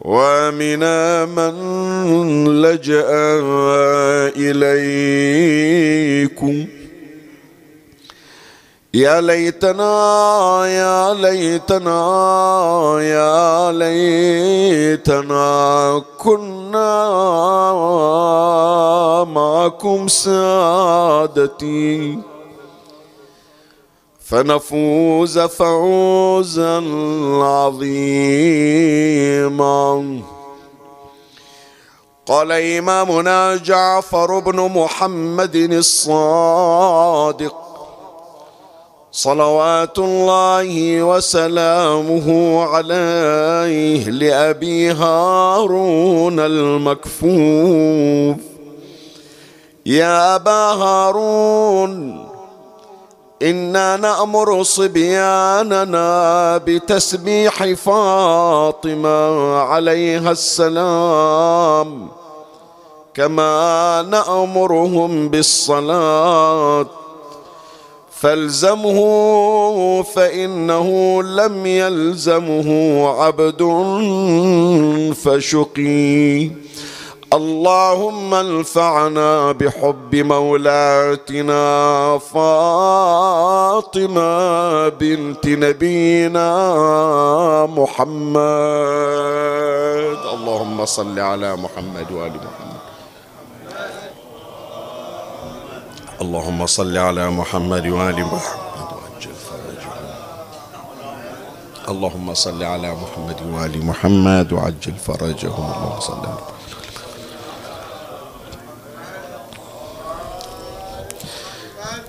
ومنا من لجأ إليكم يا ليتنا يا ليتنا يا ليتنا كنا معكم سادتي فنفوز فوزا عظيما. قال إمامنا جعفر بن محمد الصادق صلوات الله وسلامه عليه لأبي هارون المكفوف. يا أبا هارون إنا نأمر صبياننا بتسبيح فاطمة عليها السلام كما نأمرهم بالصلاة. فالزمه فإنه لم يلزمه عبد فشقي. اللهم انفعنا بحب مولاتنا فاطمة بنت نبينا محمد. اللهم صل على محمد وآل محمد. اللهم صل على محمد وآل محمد وعجل فرجهم. اللهم صل على محمد وآل محمد وعجل فرجهم. اللهم صل على محمد.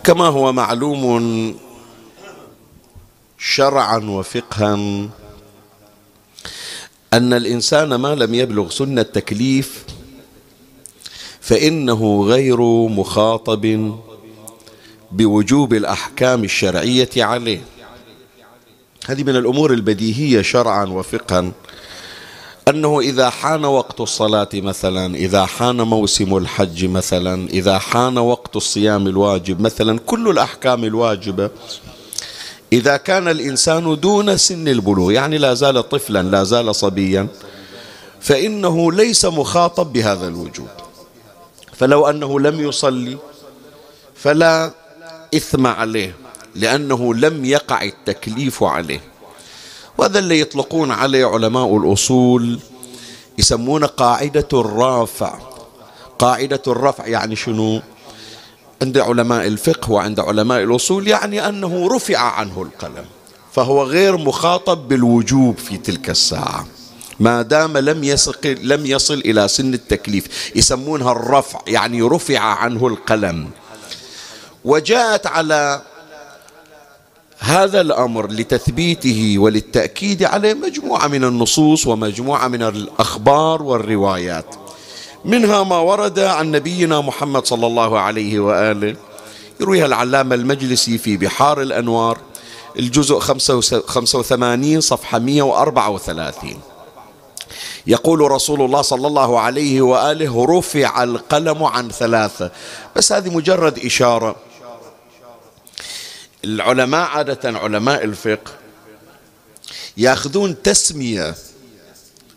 كما هو معلوم شرعا وفقها أن الإنسان ما لم يبلغ سن التكليف فإنه غير مخاطب بوجوب الأحكام الشرعية عليه. هذه من الأمور البديهية شرعا وفقها. أنه إذا حان وقت الصلاة مثلا إذا حان موسم الحج مثلا إذا حان وقت الصيام الواجب مثلا كل الأحكام الواجبة إذا كان الإنسان دون سن البلوغ يعني لا زال طفلا لا زال صبيا فإنه ليس مخاطب بهذا الوجوب فلو أنه لم يصلي فلا إثم عليه لأنه لم يقع التكليف عليه. وهذا اللي يطلقون عليه علماء الأصول يسمونه قاعدة الرافع. قاعدة الرفع يعني شنو؟ عند علماء الفقه وعند علماء الأصول يعني أنه رفع عنه القلم فهو غير مخاطب بالوجوب في تلك الساعة. ما دام لم يصل لم يصل إلى سن التكليف يسمونها الرفع يعني رفع عنه القلم. وجاءت على هذا الأمر لتثبيته وللتأكيد عليه مجموعة من النصوص ومجموعة من الأخبار والروايات. منها ما ورد عن نبينا محمد صلى الله عليه وآله يرويها العلامة المجلسي في بحار الأنوار الجزء 85 صفحة 134 يقول رسول الله صلى الله عليه وآله رفع القلم عن ثلاثة. بس هذه مجرد إشارة. العلماء عادة علماء الفقه ياخذون تسمية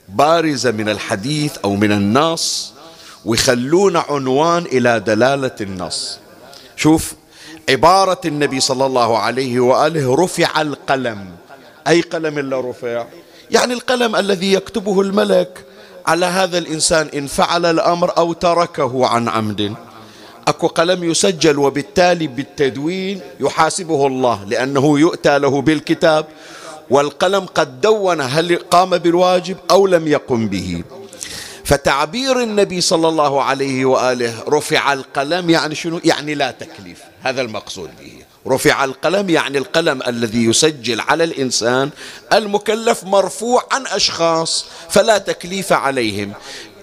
بارزة من الحديث أو من النص ويخلون عنوان إلى دلالة النص. شوف عبارة النبي صلى الله عليه وآله رفع القلم. أي قلم إلا رفع؟ يعني القلم الذي يكتبه الملك. على هذا الإنسان إن فعل الأمر أو تركه عن عمد. أكو قلم يسجل وبالتالي بالتدوين يحاسبه الله لأنه يؤتى له بالكتاب والقلم قد دون هل قام بالواجب أو لم يقم به فتعبير النبي صلى الله عليه وآله رفع القلم يعني شنو؟ يعني لا تكليف، هذا المقصود به. رفع القلم يعني القلم الذي يسجل على الإنسان المكلف مرفوع عن أشخاص فلا تكليف عليهم.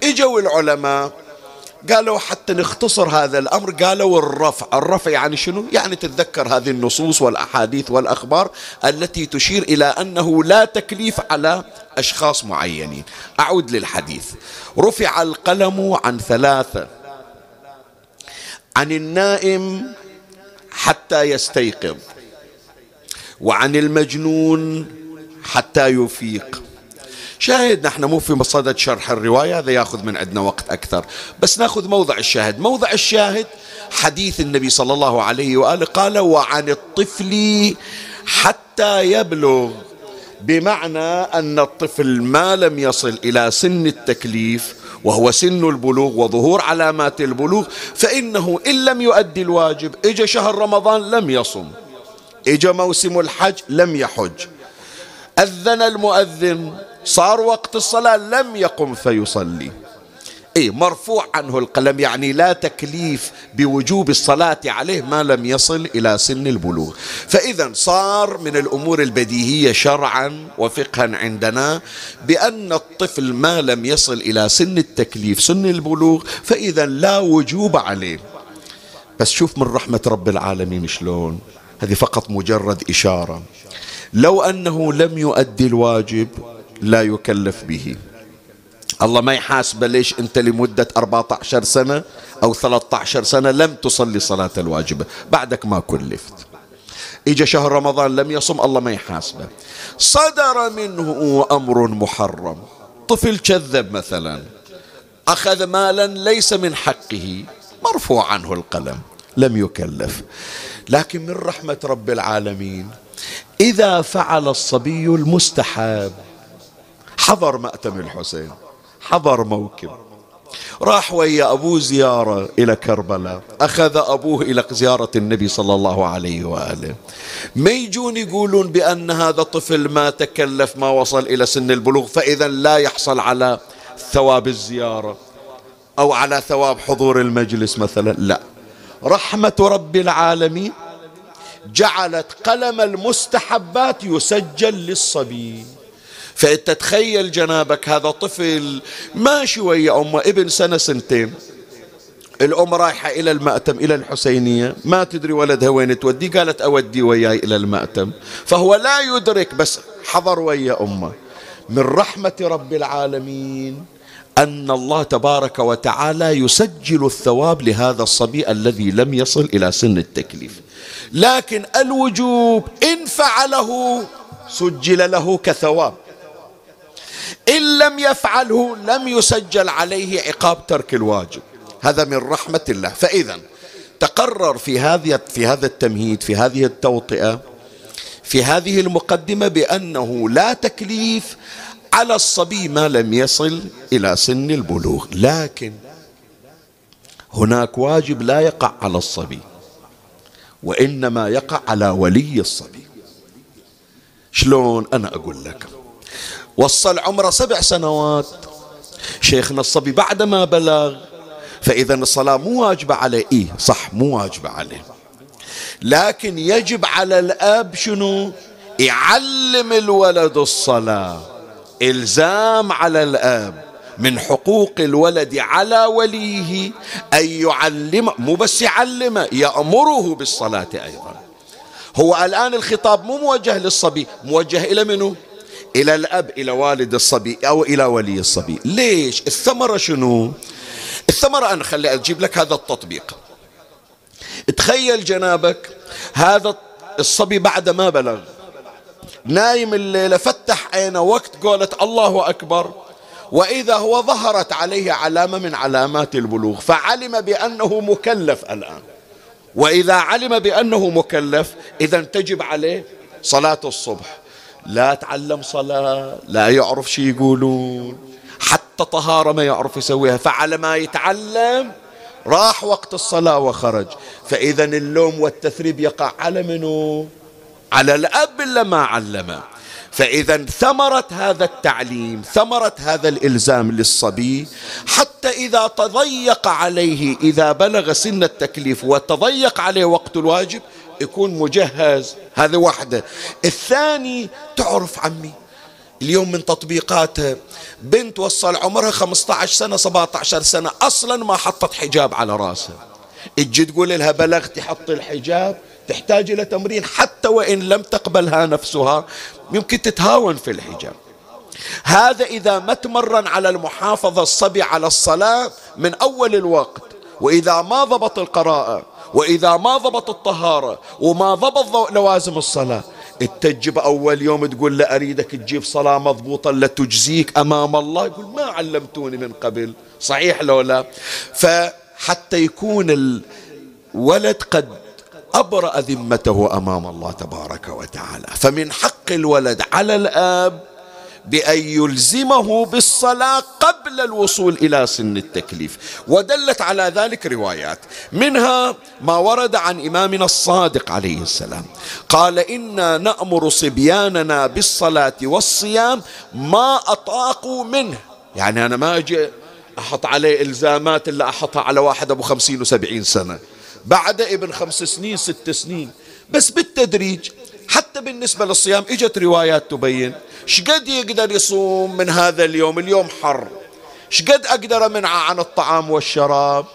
إجوا العلماء قالوا حتى نختصر هذا الأمر قالوا الرفع، الرفع يعني شنو؟ يعني تتذكر هذه النصوص والأحاديث والأخبار التي تشير إلى أنه لا تكليف على أشخاص معينين. أعود للحديث. رفع القلم عن ثلاثة عن النائم حتى يستيقظ وعن المجنون حتى يفيق شاهد نحن مو في مصدد شرح الرواية هذا ياخذ من عندنا وقت أكثر. بس ناخذ موضع الشاهد. موضع الشاهد حديث النبي صلى الله عليه وآله قال وعن الطفل حتى يبلغ بمعنى أن الطفل ما لم يصل إلى سن التكليف وهو سن البلوغ وظهور علامات البلوغ فإنه إن لم يؤدي الواجب إجا شهر رمضان لم يصم. إجا موسم الحج لم يحج. أذن المؤذن صار وقت الصلاة لم يقم فيصلي. إيه مرفوع عنه القلم يعني لا تكليف بوجوب الصلاة عليه ما لم يصل إلى سن البلوغ. فإذا صار من الأمور البديهية شرعا وفقها عندنا بأن الطفل ما لم يصل إلى سن التكليف سن البلوغ فإذا لا وجوب عليه. بس شوف من رحمة رب العالمين شلون. هذه فقط مجرد إشارة. لو أنه لم يؤدي الواجب لا يكلف به. الله ما يحاسبه ليش أنت لمدة 14 سنة أو 13 سنة لم تصلي صلاة الواجبة بعدك ما كلفت. إجا شهر رمضان لم يصم الله ما يحاسبه. صدر منه أمر محرم. طفل كذب مثلا. أخذ مالا ليس من حقه. مرفوع عنه القلم. لم يكلف. لكن من رحمة رب العالمين إذا فعل الصبي المستحاب حضر مأتم الحسين حضر موكب. راح ويا أبوه زيارة إلى كربلاء أخذ أبوه إلى زيارة النبي صلى الله عليه وآله. ما يجون يقولون بأن هذا طفل ما تكلف ما وصل إلى سن البلوغ فإذا لا يحصل على ثواب الزيارة أو على ثواب حضور المجلس مثلا لا. رحمة رب العالمين جعلت قلم المستحبات يسجل للصبي. فأنت تخيل جنابك هذا طفل ماشي ويا أمه ابن سنة سنتين. الأم رايحة إلى المأتم إلى الحسينية. ما تدري ولدها وين تودي؟ قالت أودي وياي إلى المأتم. فهو لا يدرك بس حضر ويا أمه. من رحمة رب العالمين أن الله تبارك وتعالى يسجل الثواب لهذا الصبي الذي لم يصل إلى سن التكليف. لكن الوجوب إن فعله سجل له كثواب. إن لم يفعله لم يسجل عليه عقاب ترك الواجب. هذا من رحمة الله. فإذا تقرر في هذه في هذا التمهيد في هذه التوطئة في هذه المقدمة بأنه لا تكليف على الصبي ما لم يصل إلى سن البلوغ. لكن هناك واجب لا يقع على الصبي وإنما يقع على ولي الصبي. شلون أنا أقول لك؟ وصل عمره سبع سنوات. شيخنا الصبي بعدما بلغ فإذا الصلاة مو واجبة عليه. إيه صح مو واجبة عليه. لكن يجب على الأب شنو؟ يعلم الولد الصلاة. إلزام على الأب من حقوق الولد على وليه أن يعلم مو بس يعلمه يأمره بالصلاة أيضا. هو الآن الخطاب مو موجه للصبي موجه إلى منه إلى الأب إلى والد الصبي أو إلى ولي الصبي. ليش؟ الثمرة شنو؟ الثمرة أنا خلي أجيب لك هذا التطبيق. تخيل جنابك هذا الصبي بعد ما بلغ. نايم الليلة فتح عينه وقت قولت الله أكبر. وإذا هو ظهرت عليه علامة من علامات البلوغ. فعلم بأنه مكلف الآن. وإذا علم بأنه مكلف إذا تجب عليه صلاة الصبح. لا تعلم صلاة لا يعرف شي يقولون. حتى طهارة ما يعرف يسويها. فعلى ما يتعلم راح وقت الصلاة وخرج. فإذا اللوم والتثريب يقع على منو؟ على الأب إلا ما علمه. فإذا ثمرة هذا التعليم ثمرة هذا الإلزام للصبي. حتى إذا تضيق عليه إذا بلغ سن التكليف وتضيق عليه وقت الواجب يكون مجهز. هذا واحدة. الثاني تعرف عمي اليوم من تطبيقاتها بنت وصل عمرها 15 سنة 17 سنة أصلا ما حطت حجاب على راسها. تجي تقول لها بلغتي حط الحجاب تحتاج إلى تمرين حتى وإن لم تقبلها نفسها يمكن تتهاون في الحجاب. هذا إذا ما تمرن على المحافظة الصبي على الصلاة من أول الوقت وإذا ما ضبط القراءة وإذا ما ضبط الطهارة وما ضبط لوازم الصلاة التجب أول يوم تقول له أريدك تجيب صلاة مضبوطة لتجزيك أمام الله يقول ما علمتوني من قبل صحيح لو لا؟ فحتى يكون الولد قد أبرأ ذمته أمام الله تبارك وتعالى. فمن حق الولد على الآب بأن يلزمه بالصلاة قبل الوصول إلى سن التكليف. ودلت على ذلك روايات. منها ما ورد عن إمامنا الصادق عليه السلام. قال إنا نأمر صبياننا بالصلاة والصيام ما أطاقوا منه. يعني أنا ما أجي أحط عليه إلزامات إلا أحطها على واحد أبو خمسين وسبعين سنة. بعد ابن خمس سنين ست سنين. بس بالتدريج حتى بالنسبة للصيام إجت روايات تبين شقد يقدر يصوم من هذا اليوم؟ اليوم حر. شقد أقدر أمنعه عن الطعام والشراب؟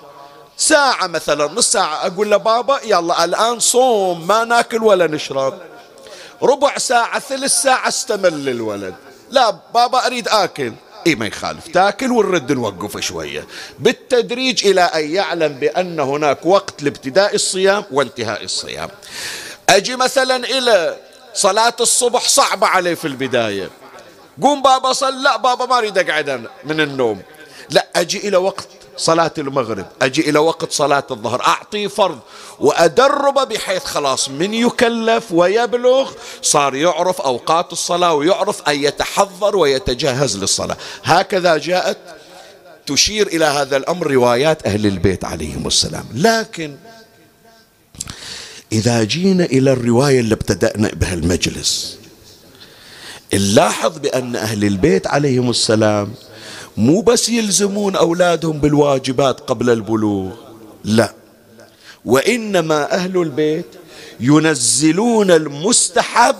ساعة مثلا نص ساعة. أقول له بابا يلا الآن صوم ما ناكل ولا نشرب. ربع ساعة ثلث ساعة استمل الولد لا بابا أريد آكل. إي ما يخالف. تاكل ونرد نوقف شوية. بالتدريج إلى أن يعلم بأن هناك وقت لابتداء الصيام وانتهاء الصيام. أجي مثلا إلى صلاة الصبح صعبة عليه في البداية. قوم بابا صل لا بابا ما أريد أقعد من النوم. لا أجي إلى وقت صلاة المغرب أجي إلى وقت صلاة الظهر أعطيه فرض وأدربه بحيث خلاص من يكلف ويبلغ صار يعرف أوقات الصلاة ويعرف أن يتحضر ويتجهز للصلاة. هكذا جاءت تشير إلى هذا الأمر روايات أهل البيت عليهم السلام. لكن إذا جينا إلى الرواية اللي ابتدأنا بها المجلس نلاحظ بأن أهل البيت عليهم السلام مو بس يلزمون أولادهم بالواجبات قبل البلوغ لا وإنما أهل البيت ينزلون المستحب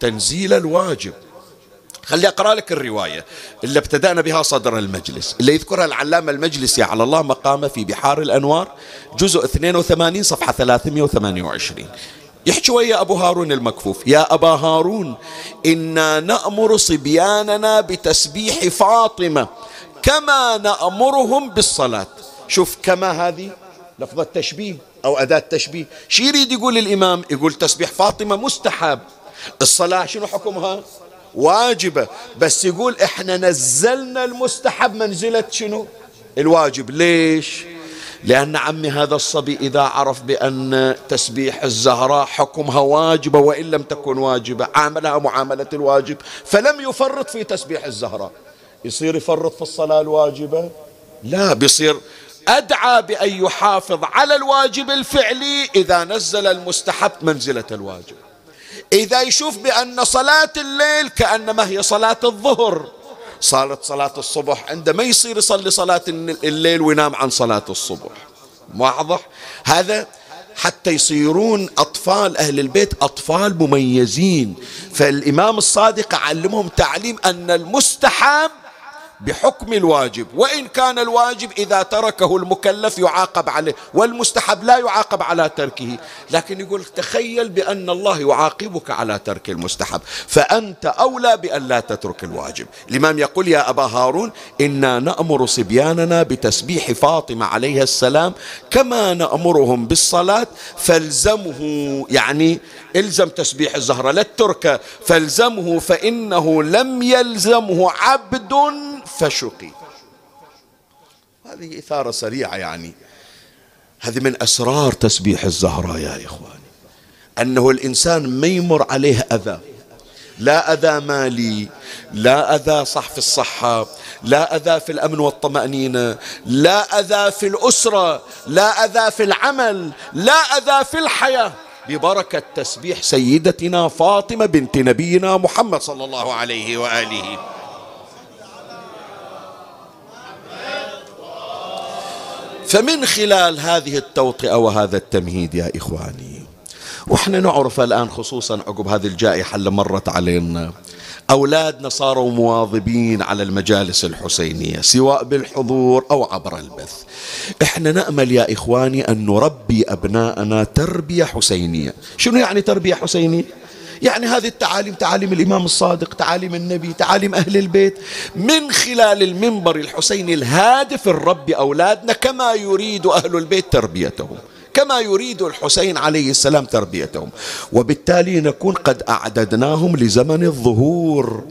تنزيل الواجب. خلي أقرأ لك الرواية اللي ابتدأنا بها صدر المجلس اللي يذكرها العلامة المجلسي على الله مقامه في بحار الأنوار جزء 82 صفحة 328 يحكي ويا أبو هارون المكفوف يا أبا هارون إنا نأمر صبياننا بتسبيح فاطمة كما نأمرهم بالصلاة. شوف كما هذه لفظة تشبيه أو أداة تشبيه. شو يريد يقول الإمام؟ يقول تسبيح فاطمة مستحب. الصلاة شنو حكمها؟ واجبة. بس يقول إحنا نزلنا المستحب منزلة شنو؟ الواجب. ليش؟ لأن عمي هذا الصبي إذا عرف بأن تسبيح الزهراء حكمها واجبة وإن لم تكن واجبة عاملها معاملة الواجب فلم يفرط في تسبيح الزهراء. يصير يفرط في الصلاة الواجبة؟ لا بيصير أدعى بأن يحافظ على الواجب الفعلي إذا نزل المستحب منزلة الواجب. إذا يشوف بأن صلاة الليل كأنما هي صلاة الظهر صارت صلاة الصبح عندما يصير يصلي صلاة الليل وينام عن صلاة الصبح. واضح؟ هذا حتى يصيرون أطفال أهل البيت أطفال مميزين. فالإمام الصادق علمهم تعليم أن المستحب بحكم الواجب. وإن كان الواجب إذا تركه المكلف يعاقب عليه والمستحب لا يعاقب على تركه. لكن يقول تخيل بأن الله يعاقبك على ترك المستحب فأنت أولى بأن لا تترك الواجب. الإمام يقول يا أبا هارون إنا نأمر صبياننا بتسبيح فاطمة عليها السلام كما نأمرهم بالصلاة فالزمه يعني إلزم تسبيح الزهرة لا تتركه فالزمه فإنه لم يلزمه عبد فشقي. هذه إثارة سريعة يعني. هذه من أسرار تسبيح الزهراء يا إخواني. أنه الإنسان ما يمر عليه أذى. لا أذى مالي لا أذى صح في الصحة لا أذى في الأمن والطمأنينة لا أذى في الأسرة لا أذى في العمل لا أذى في الحياة. ببركة تسبيح سيدتنا فاطمة بنت نبينا محمد صلى الله عليه وآله. فمن خلال هذه التوطئة وهذا التمهيد يا إخواني وإحنا نعرف الآن خصوصا عقب هذه الجائحة اللي مرت علينا أولادنا صاروا مواظبين على المجالس الحسينية سواء بالحضور أو عبر البث. إحنا نأمل يا إخواني أن نربي أبناءنا تربية حسينية. شنو يعني تربية حسينية؟ يعني هذه التعاليم تعاليم الإمام الصادق تعاليم النبي تعاليم أهل البيت. من خلال المنبر الحسيني الهادف الرب أولادنا كما يريد أهل البيت تربيتهم. كما يريد الحسين عليه السلام تربيتهم. وبالتالي نكون قد أعددناهم لزمن الظهور.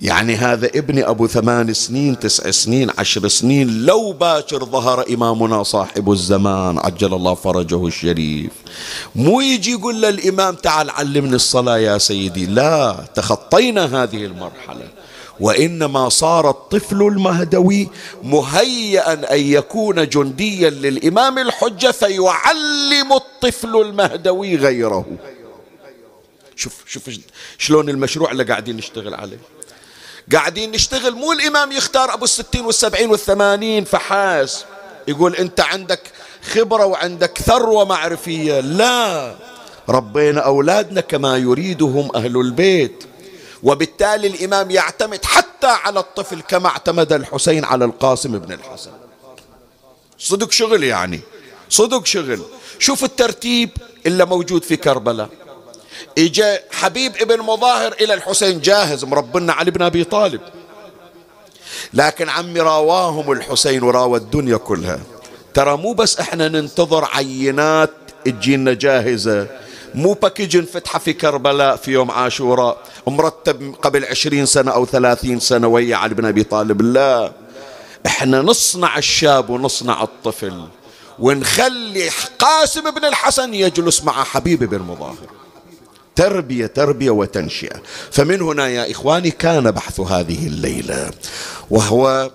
يعني هذا ابني أبو ثمان سنين تسع سنين عشر سنين لو باكر ظهر إمامنا صاحب الزمان عجل الله فرجه الشريف. مو يجي يقول للإمام تعال علمني الصلاة يا سيدي. لا تخطينا هذه المرحلة. وإنما صار الطفل المهدوي مهيئا أن يكون جنديا للإمام الحجة فيعلم الطفل المهدوي غيره. شوف شوف شلون المشروع اللي قاعدين نشتغل عليه. قاعدين نشتغل مو الإمام يختار أبو الستين والسبعين والثمانين فحاس. يقول أنت عندك خبرة وعندك ثروة معرفية. لا ربينا أولادنا كما يريدهم أهل البيت. وبالتالي الإمام يعتمد حتى على الطفل كما اعتمد الحسين على القاسم بن الحسن. صدق شغل يعني. صدق شغل. شوف الترتيب اللي موجود في كربلاء. إجا حبيب ابن مظاهر إلى الحسين جاهز مربنا علي بن أبي طالب. لكن عمي راواهم الحسين وراوى الدنيا كلها. ترى مو بس إحنا ننتظر عينات تجينا جاهزة. مو باكج انفتح في كربلاء في يوم عاشوراء مرتب قبل عشرين سنة أو ثلاثين سنة ويا علي بن أبي طالب. لا إحنا نصنع الشاب ونصنع الطفل ونخلي قاسم بن الحسن يجلس مع حبيب بن مظاهر. تربية تربية وتنشئة. فمن هنا يا إخواني كان بحث هذه الليلة وهو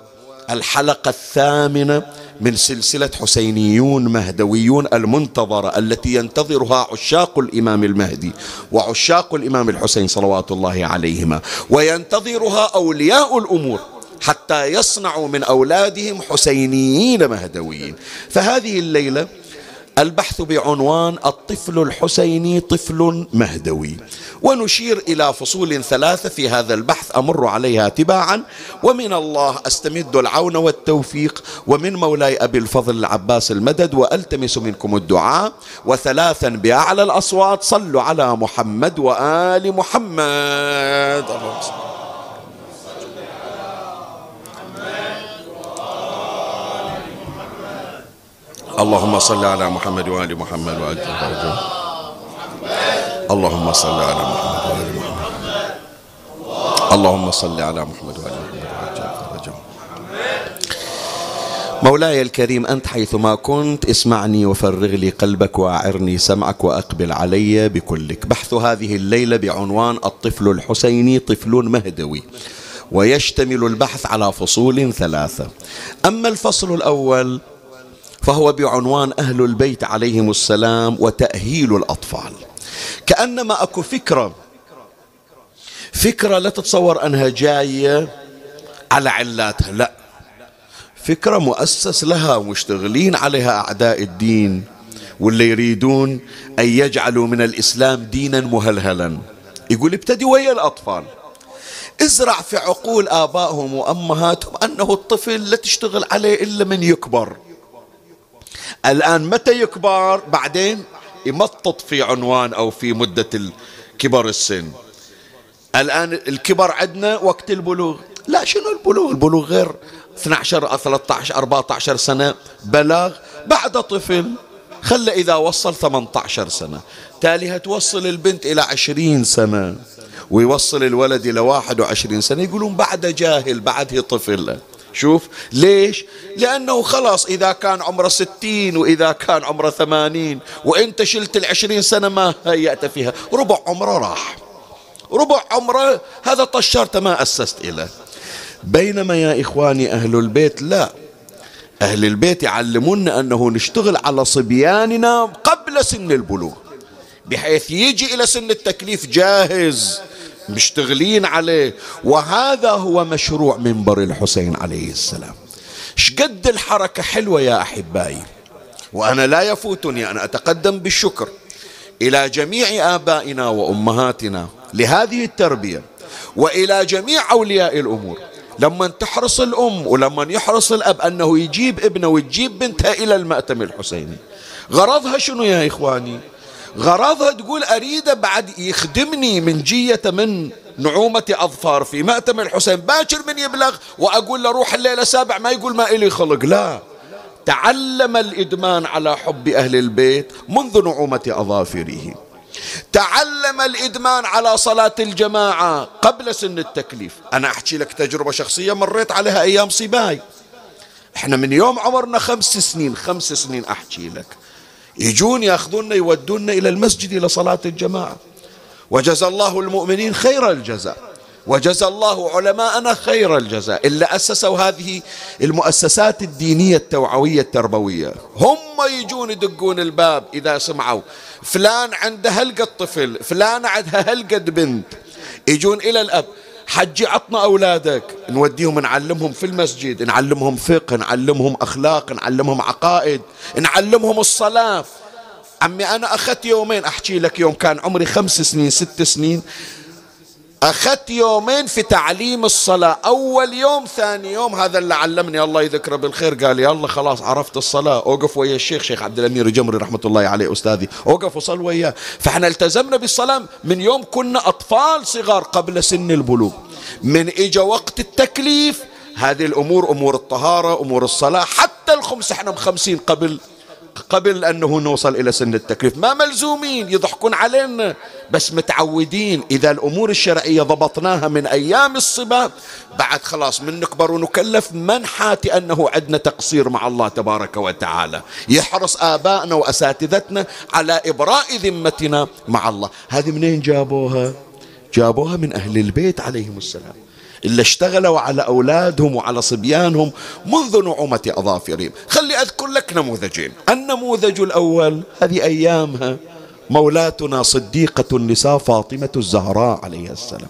الحلقة الثامنة من سلسلة حسينيون مهدويون المنتظرة التي ينتظرها عشاق الإمام المهدي وعشاق الإمام الحسين صلوات الله عليهما وينتظرها أولياء الأمور حتى يصنعوا من أولادهم حسينيين مهدويين. فهذه الليلة البحث بعنوان الطفل الحسيني طفل مهدوي. ونشير إلى فصول ثلاثة في هذا البحث أمر عليها تباعا. ومن الله أستمد العون والتوفيق. ومن مولاي أبي الفضل العباس المدد وألتمس منكم الدعاء. وثلاثا بأعلى الأصوات صلوا على محمد وآل محمد. اللهم صل على محمد وآل محمد وآل محمد. اللهم صل على محمد وآل محمد. اللهم صل على محمد وآل محمد مولاي الكريم أنت حيثما كنت اسمعني وفرغ لي قلبك وأعرني سمعك وأقبل علي بكلك. بحث هذه الليلة بعنوان الطفل الحسيني طفل مهدوي ويشتمل البحث على فصول ثلاثة. أما الفصل الأول فهو بعنوان أهل البيت عليهم السلام وتأهيل الأطفال. كأنما أكو فكرة فكرة لا تتصور أنها جاية على علاتها لا. فكرة مؤسس لها ومشتغلين عليها أعداء الدين واللي يريدون أن يجعلوا من الإسلام دينا مهلهلا. يقول ابتدي ويا الأطفال. ازرع في عقول آبائهم وأمهاتهم أنه الطفل لا تشتغل عليه إلا من يكبر. الآن متى يكبر؟ بعدين يمطط في عنوان أو في مدة كبر السن. الآن الكبر عندنا وقت البلوغ. لا شنو البلوغ؟ البلوغ غير 12 13 14 سنة بلاغ بعد طفل. خلى إذا وصل 18 سنة. تالي توصل البنت إلى 20 سنة. ويوصل الولد إلى واحد وعشرين سنة. يقولون بعد جاهل بعده طفل. شوف. ليش؟ لأنه خلاص إذا كان عمره ستين وإذا كان عمره ثمانين وإنت شلت العشرين سنة ما هيأت فيها. ربع عمره راح. ربع عمره هذا طشرت ما أسست إليه. بينما يا إخواني أهل البيت لا. أهل البيت يعلمونا أنه نشتغل على صبياننا قبل سن البلوغ بحيث يجي إلى سن التكليف جاهز. مشتغلين عليه. وهذا هو مشروع منبر الحسين عليه السلام. شقد الحركة حلوة يا أحبائي. وأنا لا يفوتني أن أتقدم بالشكر إلى جميع آبائنا وأمهاتنا لهذه التربية وإلى جميع أولياء الأمور. لما تحرص الأم ولما يحرص الأب أنه يجيب ابنه وتجيب بنتها إلى المأتم الحسيني. غرضها شنو يا إخواني؟ غرضها تقول أريد بعد يخدمني من جية من نعومة أظفار في مأتم الحسين. باكر من يبلغ وأقول له روح الليلة سابع ما يقول ما إلي خلق. لا. تعلم الإدمان على حب أهل البيت منذ نعومة أظافره. تعلم الإدمان على صلاة الجماعة قبل سن التكليف. أنا أحكي لك تجربة شخصية مريت عليها أيام صباي إحنا من يوم عمرنا خمس سنين خمس سنين أحكي لك. يجون ياخذونا يودونا إلى المسجد إلى صلاة الجماعة. وجزى الله المؤمنين خير الجزاء. وجزى الله علماءنا خير الجزاء. اللي أسسوا هذه المؤسسات الدينية التوعوية التربوية. هم يجون يدقون الباب إذا سمعوا. فلان عنده هلقة طفل فلان عندها هلقة بنت. يجون إلى الأب. حجي عطنا أولادك. نوديهم نعلمهم في المسجد نعلمهم فقه نعلمهم أخلاق نعلمهم عقائد نعلمهم الصلاة. عمي أنا أخذت يومين أحكي لك يوم كان عمري خمس سنين ست سنين. أخذت يومين في تعليم الصلاة. أول يوم ثاني يوم هذا اللي علمني الله يذكره بالخير. قال الله خلاص عرفت الصلاة. أوقف ويا الشيخ شيخ عبد الأمير الجمري رحمة الله عليه أستاذي. أوقف وصل وياه. فإحنا التزمنا بالصلاة من يوم كنا أطفال صغار قبل سن البلوغ. من إجا وقت التكليف هذه الأمور أمور الطهارة أمور الصلاة حتى الخمس إحنا مخمسين قبل قبل أنه نوصل إلى سن التكليف. ما ملزومين يضحكون علينا بس متعودين. إذا الأمور الشرعية ضبطناها من أيام الصبا بعد خلاص من نكبر ونكلف من حاتي أنه عندنا تقصير مع الله تبارك وتعالى. يحرص آبائنا وأساتذتنا على إبراء ذمتنا مع الله. هذه منين جابوها؟ جابوها من أهل البيت عليهم السلام. اللي اشتغلوا على أولادهم وعلى صبيانهم منذ نعومة أظافرهم. خلي أذكر لك نموذجين. النموذج الأول هذه أيامها مولاتنا صديقة النساء فاطمة الزهراء عليها السلام.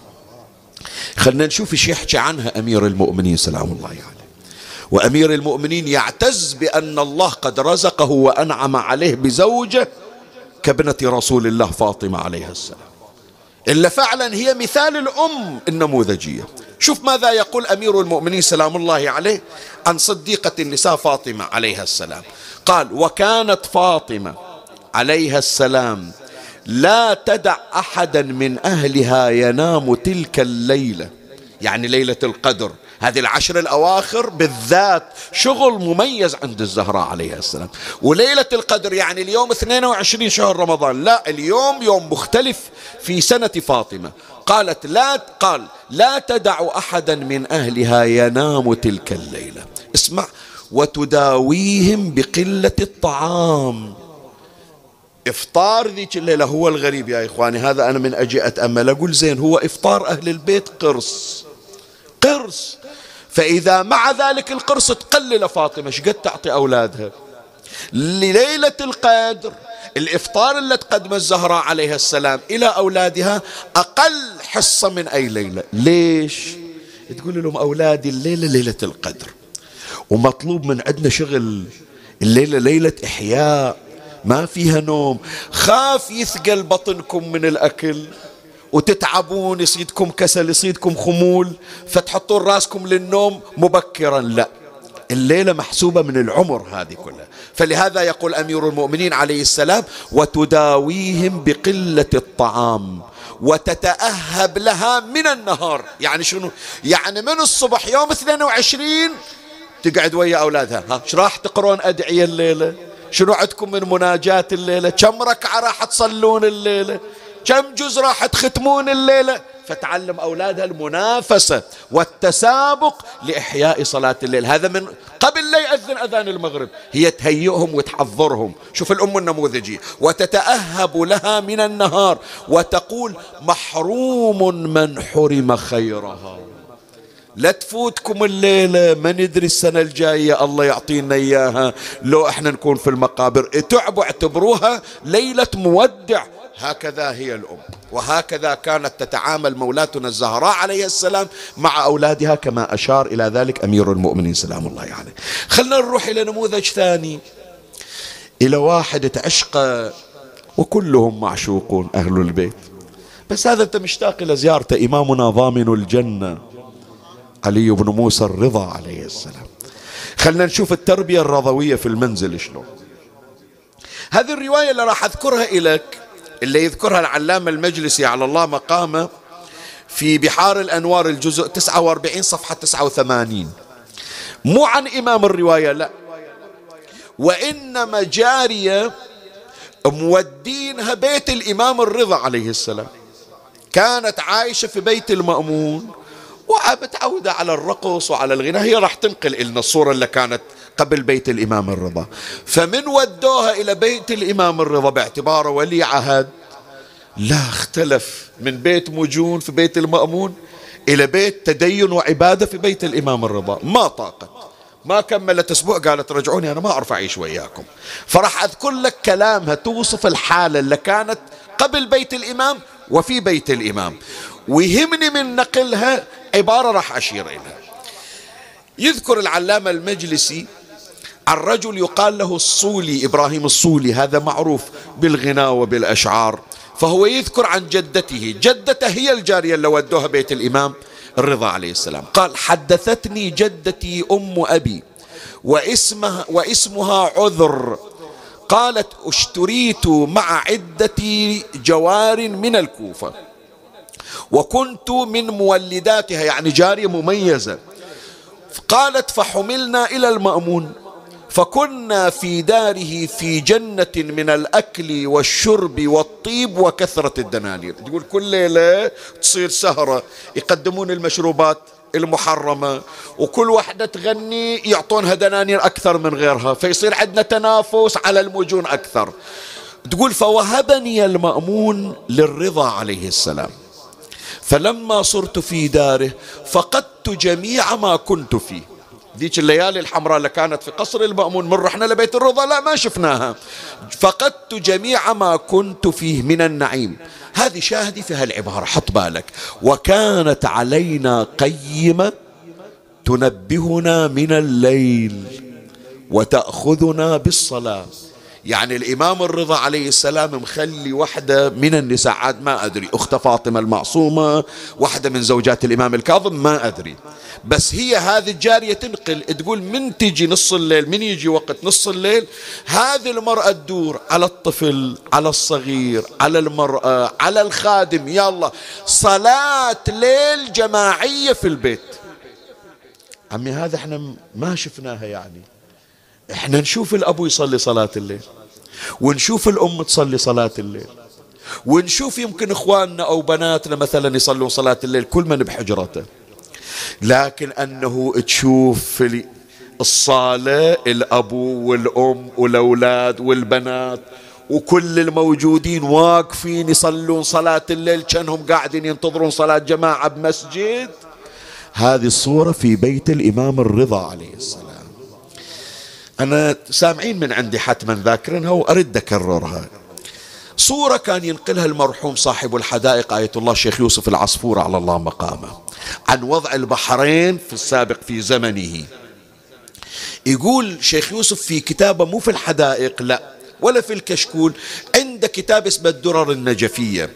خلنا نشوف إيش يحكي عنها أمير المؤمنين سلام الله عليه. وأمير المؤمنين يعتز بأن الله قد رزقه وأنعم عليه بزوجة كابنة رسول الله فاطمة عليها السلام. إلا فعلا هي مثال الأم النموذجية. شوف ماذا يقول أمير المؤمنين سلام الله عليه عن صديقة النساء فاطمة عليها السلام. قال وكانت فاطمة عليها السلام لا تدع أحدا من أهلها ينام تلك الليلة. يعني ليلة القدر. هذه العشر الأواخر بالذات شغل مميز عند الزهراء عليها السلام. وليلة القدر يعني اليوم 22 شهر رمضان. لا اليوم يوم مختلف في سنة فاطمة. قالت لا قال لا تدع أحدا من أهلها ينام تلك الليلة. اسمع وتداويهم بقلة الطعام. إفطار ذيك الليلة هو الغريب يا إخواني. هذا أنا من أجي أتأمل. أقول زين هو إفطار أهل البيت قرص. قرص. فإذا مع ذلك القرص تقلل فاطمة شقد تعطي أولادها؟ لليلة القدر الإفطار اللي تقدم الزهراء عليها السلام إلى أولادها أقل حصة من أي ليلة. ليش؟ تقول لهم أولادي الليلة ليلة القدر ومطلوب من عندنا شغل الليلة ليلة إحياء ما فيها نوم خاف يثقل بطنكم من الأكل. وتتعبون يصيدكم كسل يصيدكم خمول فتحطون راسكم للنوم مبكرا. لا الليلة محسوبة من العمر هذه كلها. فلهذا يقول أمير المؤمنين عليه السلام وتداويهم بقلة الطعام وتتأهب لها من النهار. يعني شنو؟ يعني من الصبح يوم 22 تقعد ويا أولادها. ها راح تقرون أدعية الليلة؟ شنو عندكم من مناجات الليلة؟ كم ركعة راح تصلون الليلة؟ كم جزء راح تختمون الليلة؟ فتعلم أولادها المنافسة والتسابق لإحياء صلاة الليل. هذا من قبل لا يأذن أذان المغرب. هي تهيئهم وتحضرهم. شوف الأم النموذجية. وتتأهب لها من النهار وتقول محروم من حرم خيرها لا تفوتكم الليلة. ما ندري السنة الجاية الله يعطينا إياها. لو إحنا نكون في المقابر. تعبوا اعتبروها ليلة مودع. هكذا هي الأم. وهكذا كانت تتعامل مولاتنا الزهراء عليه السلام مع أولادها كما أشار إلى ذلك أمير المؤمنين. سلام الله عليه. خلنا نروح إلى نموذج ثاني. إلى واحد تعشق وكلهم معشوقون أهل البيت. بس هذا أنت مشتاق إلى زيارته. إمامنا ضامن الجنة. علي بن موسى الرضا عليه السلام. خلنا نشوف التربية الرضوية في المنزل شلون. هذه الرواية اللي راح أذكرها إليك اللي يذكرها العلامة المجلسي على الله مقامه في بحار الأنوار الجزء 49 صفحة 89 مو عن إمام الرواية لا. وإنما جارية مودينها بيت الإمام الرضا عليه السلام. كانت عايشة في بيت المأمون ومتعودة على الرقص وعلى الغناء. هي راح تنقل لنا الصورة اللي كانت قبل بيت الإمام الرضا. فمن ودوها إلى بيت الإمام الرضا باعتباره ولي عهد. لا اختلف من بيت مجون في بيت المأمون إلى بيت تدين وعبادة في بيت الإمام الرضا. ما طاقت. ما كملت أسبوع قالت رجعوني أنا ما أعرف أعيش وياكم. فراح أذكر لك كلامها توصف الحالة اللي كانت قبل بيت الإمام وفي بيت الإمام. ويهمني من نقلها عبارة راح أشير إليها. يذكر العلامة المجلسي عن رجل يقال له الصولي إبراهيم الصولي هذا معروف بالغناء وبالأشعار. فهو يذكر عن جدته جدته هي الجارية اللي ودوها بيت الإمام الرضا عليه السلام. قال حدثتني جدتي أم أبي واسمها, واسمها عذر. قالت أشتريت مع عدة جوار من الكوفة وكنت من مولداتها. يعني جارية مميزة. قالت فحملنا إلى المأمون. فكنا في داره في جنة من الأكل والشرب والطيب وكثرة الدنانير. تقول كل ليلة تصير سهرة يقدمون المشروبات المحرمة وكل واحدة تغني يعطونها دنانير أكثر من غيرها فيصير عندنا تنافس على المجون أكثر. تقول فوهبني المأمون للرضا عليه السلام. فلما صرت في داره فقدت جميع ما كنت فيه. ذيك الليالي الحمراء اللي كانت في قصر المأمون من رحنا لبيت الرضا لا ما شفناها. فقدت جميع ما كنت فيه من النعيم. هذه شاهدي في هالعبارة حط بالك. وكانت علينا قيمة تنبهنا من الليل وتأخذنا بالصلاة. يعني الإمام الرضا عليه السلام مخلي واحدة من النساء. عاد ما أدري أخت فاطمة المعصومة واحدة من زوجات الإمام الكاظم ما أدري. بس هي هذه الجارية تنقل تقول من تجي نص الليل؟ من يجي وقت نص الليل؟ هذه المرأة تدور على الطفل على الصغير على المرأة على الخادم. الله صلاة ليل جماعية في البيت. عمي هذا إحنا ما شفناها يعني. إحنا نشوف الأبو يصلي صلاة الليل ونشوف الأم تصلي صلاة الليل ونشوف يمكن إخواننا أو بناتنا مثلا يصلون صلاة الليل كل من بحجرته. لكن أنه تشوف في الصالة الأبو والأم والأولاد والبنات وكل الموجودين واقفين يصلون صلاة الليل كأنهم قاعدين ينتظرون صلاة جماعة بمسجد. هذه الصورة في بيت الإمام الرضا عليه السلام. أنا سامعين من عندي حتما ذاكرينها وأرد أكررها. صورة كان ينقلها المرحوم صاحب الحدائق آية الله الشيخ يوسف العصفور على الله مقامه. عن وضع البحرين في السابق في زمنه. يقول شيخ يوسف في كتابه مو في الحدائق لا ولا في الكشكول عنده كتاب اسمه الدرر النجفية.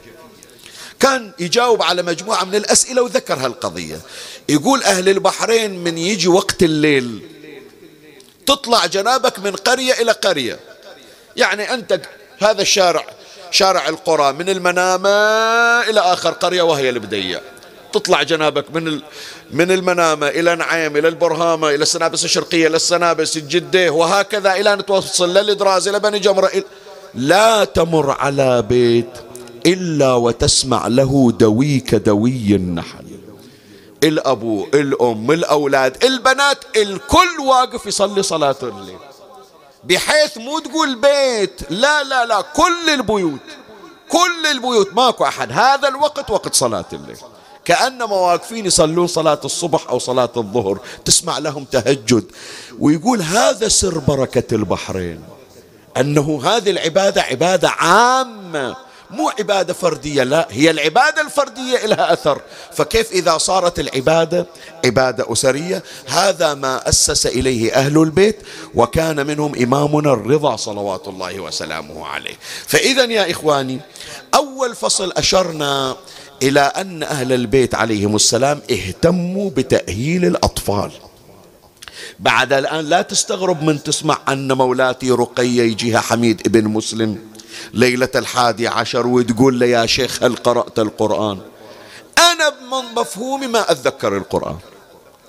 كان يجاوب على مجموعة من الأسئلة وذكر هالقضية. يقول أهل البحرين من يجي وقت الليل تطلع جنابك من قرية إلى قرية. يعني أنت هذا الشارع شارع القرى من المنامة إلى آخر قرية وهي البدية. تطلع جنابك من من المنامة إلى نعيم إلى البرهامة إلى السنابس الشرقية إلى السنابس الجدة وهكذا إلى أن توصل للإدراز إلى بني جمرة. لا تمر على بيت إلا وتسمع له دوي كدوي النحل. الأبو الأم الأولاد البنات الكل واقف يصلي صلاة الليل. بحيث مو تقول بيت لا لا لا كل البيوت كل البيوت ماكو أحد. هذا الوقت وقت صلاة الليل. كأنما واقفين يصلون صلاة الصبح أو صلاة الظهر تسمع لهم تهجد. ويقول هذا سر بركة البحرين. أنه هذه العبادة عبادة عامة. مو عبادة فردية لا هي العبادة الفردية لها أثر. فكيف إذا صارت العبادة عبادة أسرية؟ هذا ما أسس إليه أهل البيت وكان منهم إمامنا الرضا صلوات الله وسلامه عليه. فإذا يا إخواني أول فصل أشرنا إلى أن أهل البيت عليهم السلام اهتموا بتأهيل الأطفال. بعد الآن لا تستغرب من تسمع أن مولاتي رقية يجيها حميد ابن مسلم ليلة الحادي عشر وتقول له يا شيخ هل قرأت القرآن؟ أنا من مفهومي ما أتذكر القرآن.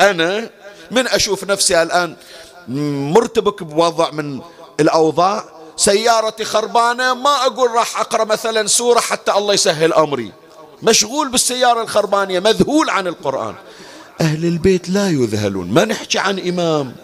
أنا من أشوف نفسي الآن مرتبك بوضع من الأوضاع. سيارتي خربانة ما أقول راح أقرأ مثلا سورة حتى الله يسهل أمري. مشغول بالسيارة الخربانية مذهول عن القرآن. أهل البيت لا يذهلون. ما نحكي عن إمام.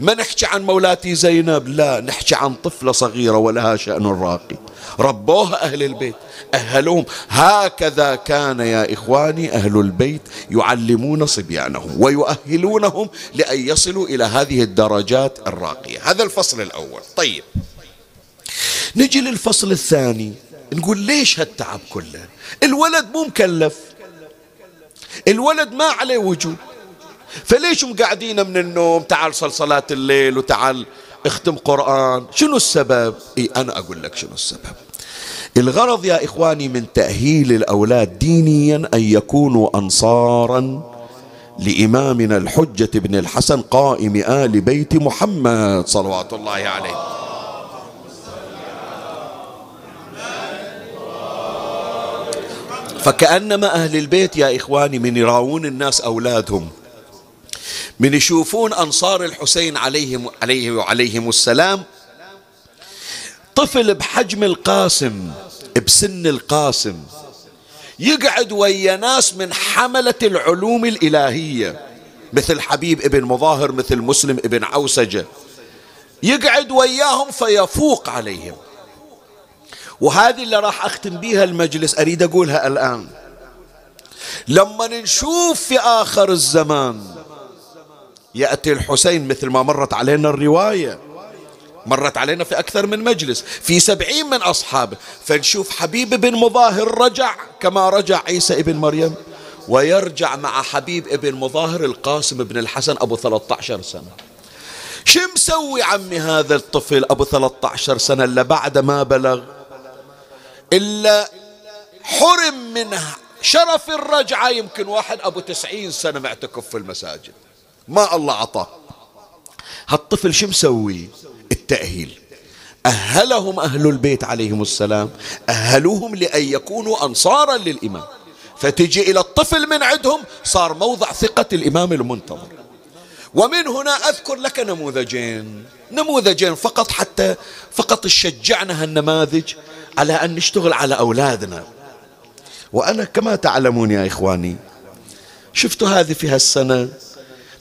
ما نحكي عن مولاتي زينب لا نحكي عن طفلة صغيرة ولها شأن راقي. ربوها أهل البيت أهلوهم هكذا كان يا إخواني أهل البيت يعلمون صبيانهم ويؤهلونهم لأن يصلوا إلى هذه الدرجات الراقية. هذا الفصل الأول. طيب. نجي للفصل الثاني. نقول ليش هالتعب كله؟ الولد مو مكلف. الولد ما عليه وجود. فليش مقعدين من النوم؟ تعال صل صلاة الليل وتعال اختم قرآن. شنو السبب؟ اي أنا أقول لك شنو السبب. الغرض يا إخواني من تأهيل الأولاد دينيا أن يكونوا انصارا لإمامنا الحجة بن الحسن قائم آل بيت محمد صلوات الله عليه. فكأنما أهل البيت يا إخواني من يراون الناس أولادهم. من يشوفون أنصار الحسين عليهم عليه وعليهم السلام. طفل بحجم القاسم بسن القاسم. يقعد ويا ناس من حملة العلوم الإلهية مثل حبيب ابن مظاهر مثل مسلم ابن عوسجة. يقعد وياهم فيفوق عليهم. وهذه اللي راح أختم بها المجلس أريد أقولها الآن. لما نشوف في آخر الزمان يأتي الحسين مثل ما مرت علينا الرواية. مرت علينا في أكثر من مجلس في سبعين من أصحابه. فنشوف حبيب بن مظاهر رجع كما رجع عيسى ابن مريم ويرجع مع حبيب ابن مظاهر القاسم بن الحسن أبو 13 سنة. شو مسوي عمي هذا الطفل أبو 13 سنة اللي بعد ما بلغ؟ إلا حرم من شرف الرجعة. يمكن واحد أبو تسعين سنة معتكف في المساجد. ما الله عطاه هالطفل شو مسوي؟ التأهيل. أهلهم أهل البيت عليهم السلام. أهلوهم لأن يكونوا أنصارا للإمام. فتجي إلى الطفل من عندهم صار موضع ثقة الإمام المنتظر. ومن هنا أذكر لك نموذجين. نموذجين فقط حتى فقط تشجعنا هالنماذج على أن نشتغل على أولادنا. وأنا كما تعلمون يا إخواني شفتوا هذه في هالسنة؟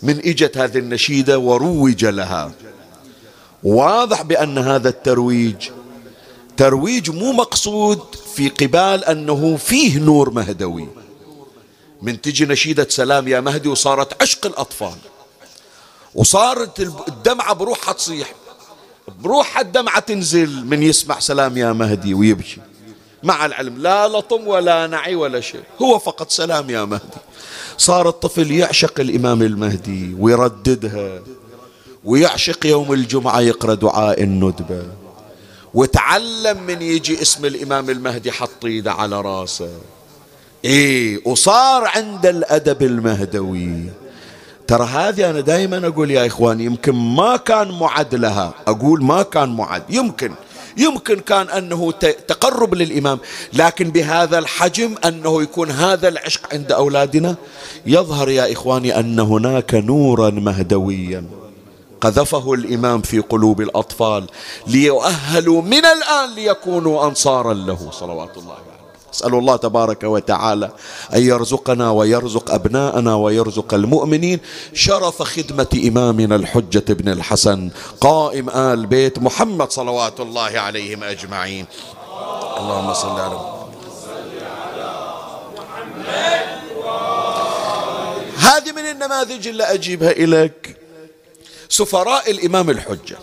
من إجت هذه النشيدة وروج لها. واضح بأن هذا الترويج ترويج مو مقصود في قبال أنه فيه نور مهدوي. من تجي نشيدة سلام يا مهدي وصارت عشق الأطفال. وصارت الدمعة بروحها تصيح. بروح الدمعة تنزل من يسمع سلام يا مهدي ويبكي. مع العلم لا لطم ولا نعي ولا شيء. هو فقط سلام يا مهدي. صار الطفل يعشق الإمام المهدي ويرددها ويعشق يوم الجمعة يقرأ دعاء الندبة وتعلم من يجي اسم الإمام المهدي حط إيده على راسه. إيه وصار عند الأدب المهدوي. ترى هذه أنا دائما أقول يا إخواني يمكن ما كان معد لها. أقول ما كان معد يمكن. يمكن كان أنه تقرب للإمام لكن بهذا الحجم أنه يكون هذا العشق عند أولادنا. يظهر يا إخواني أن هناك نورا مهدويا قذفه الإمام في قلوب الأطفال ليؤهلوا من الآن ليكونوا أنصارا له. صلوات الله عليه. أسأل الله تبارك وتعالى أن يرزقنا ويرزق أبناءنا ويرزق المؤمنين شرف خدمة إمامنا الحجة بن الحسن قائم آل بيت محمد صلوات الله عليهم أجمعين. اللهم صل على محمد. هذه من النماذج اللي أجيبها إليك. سفراء الإمام الحجة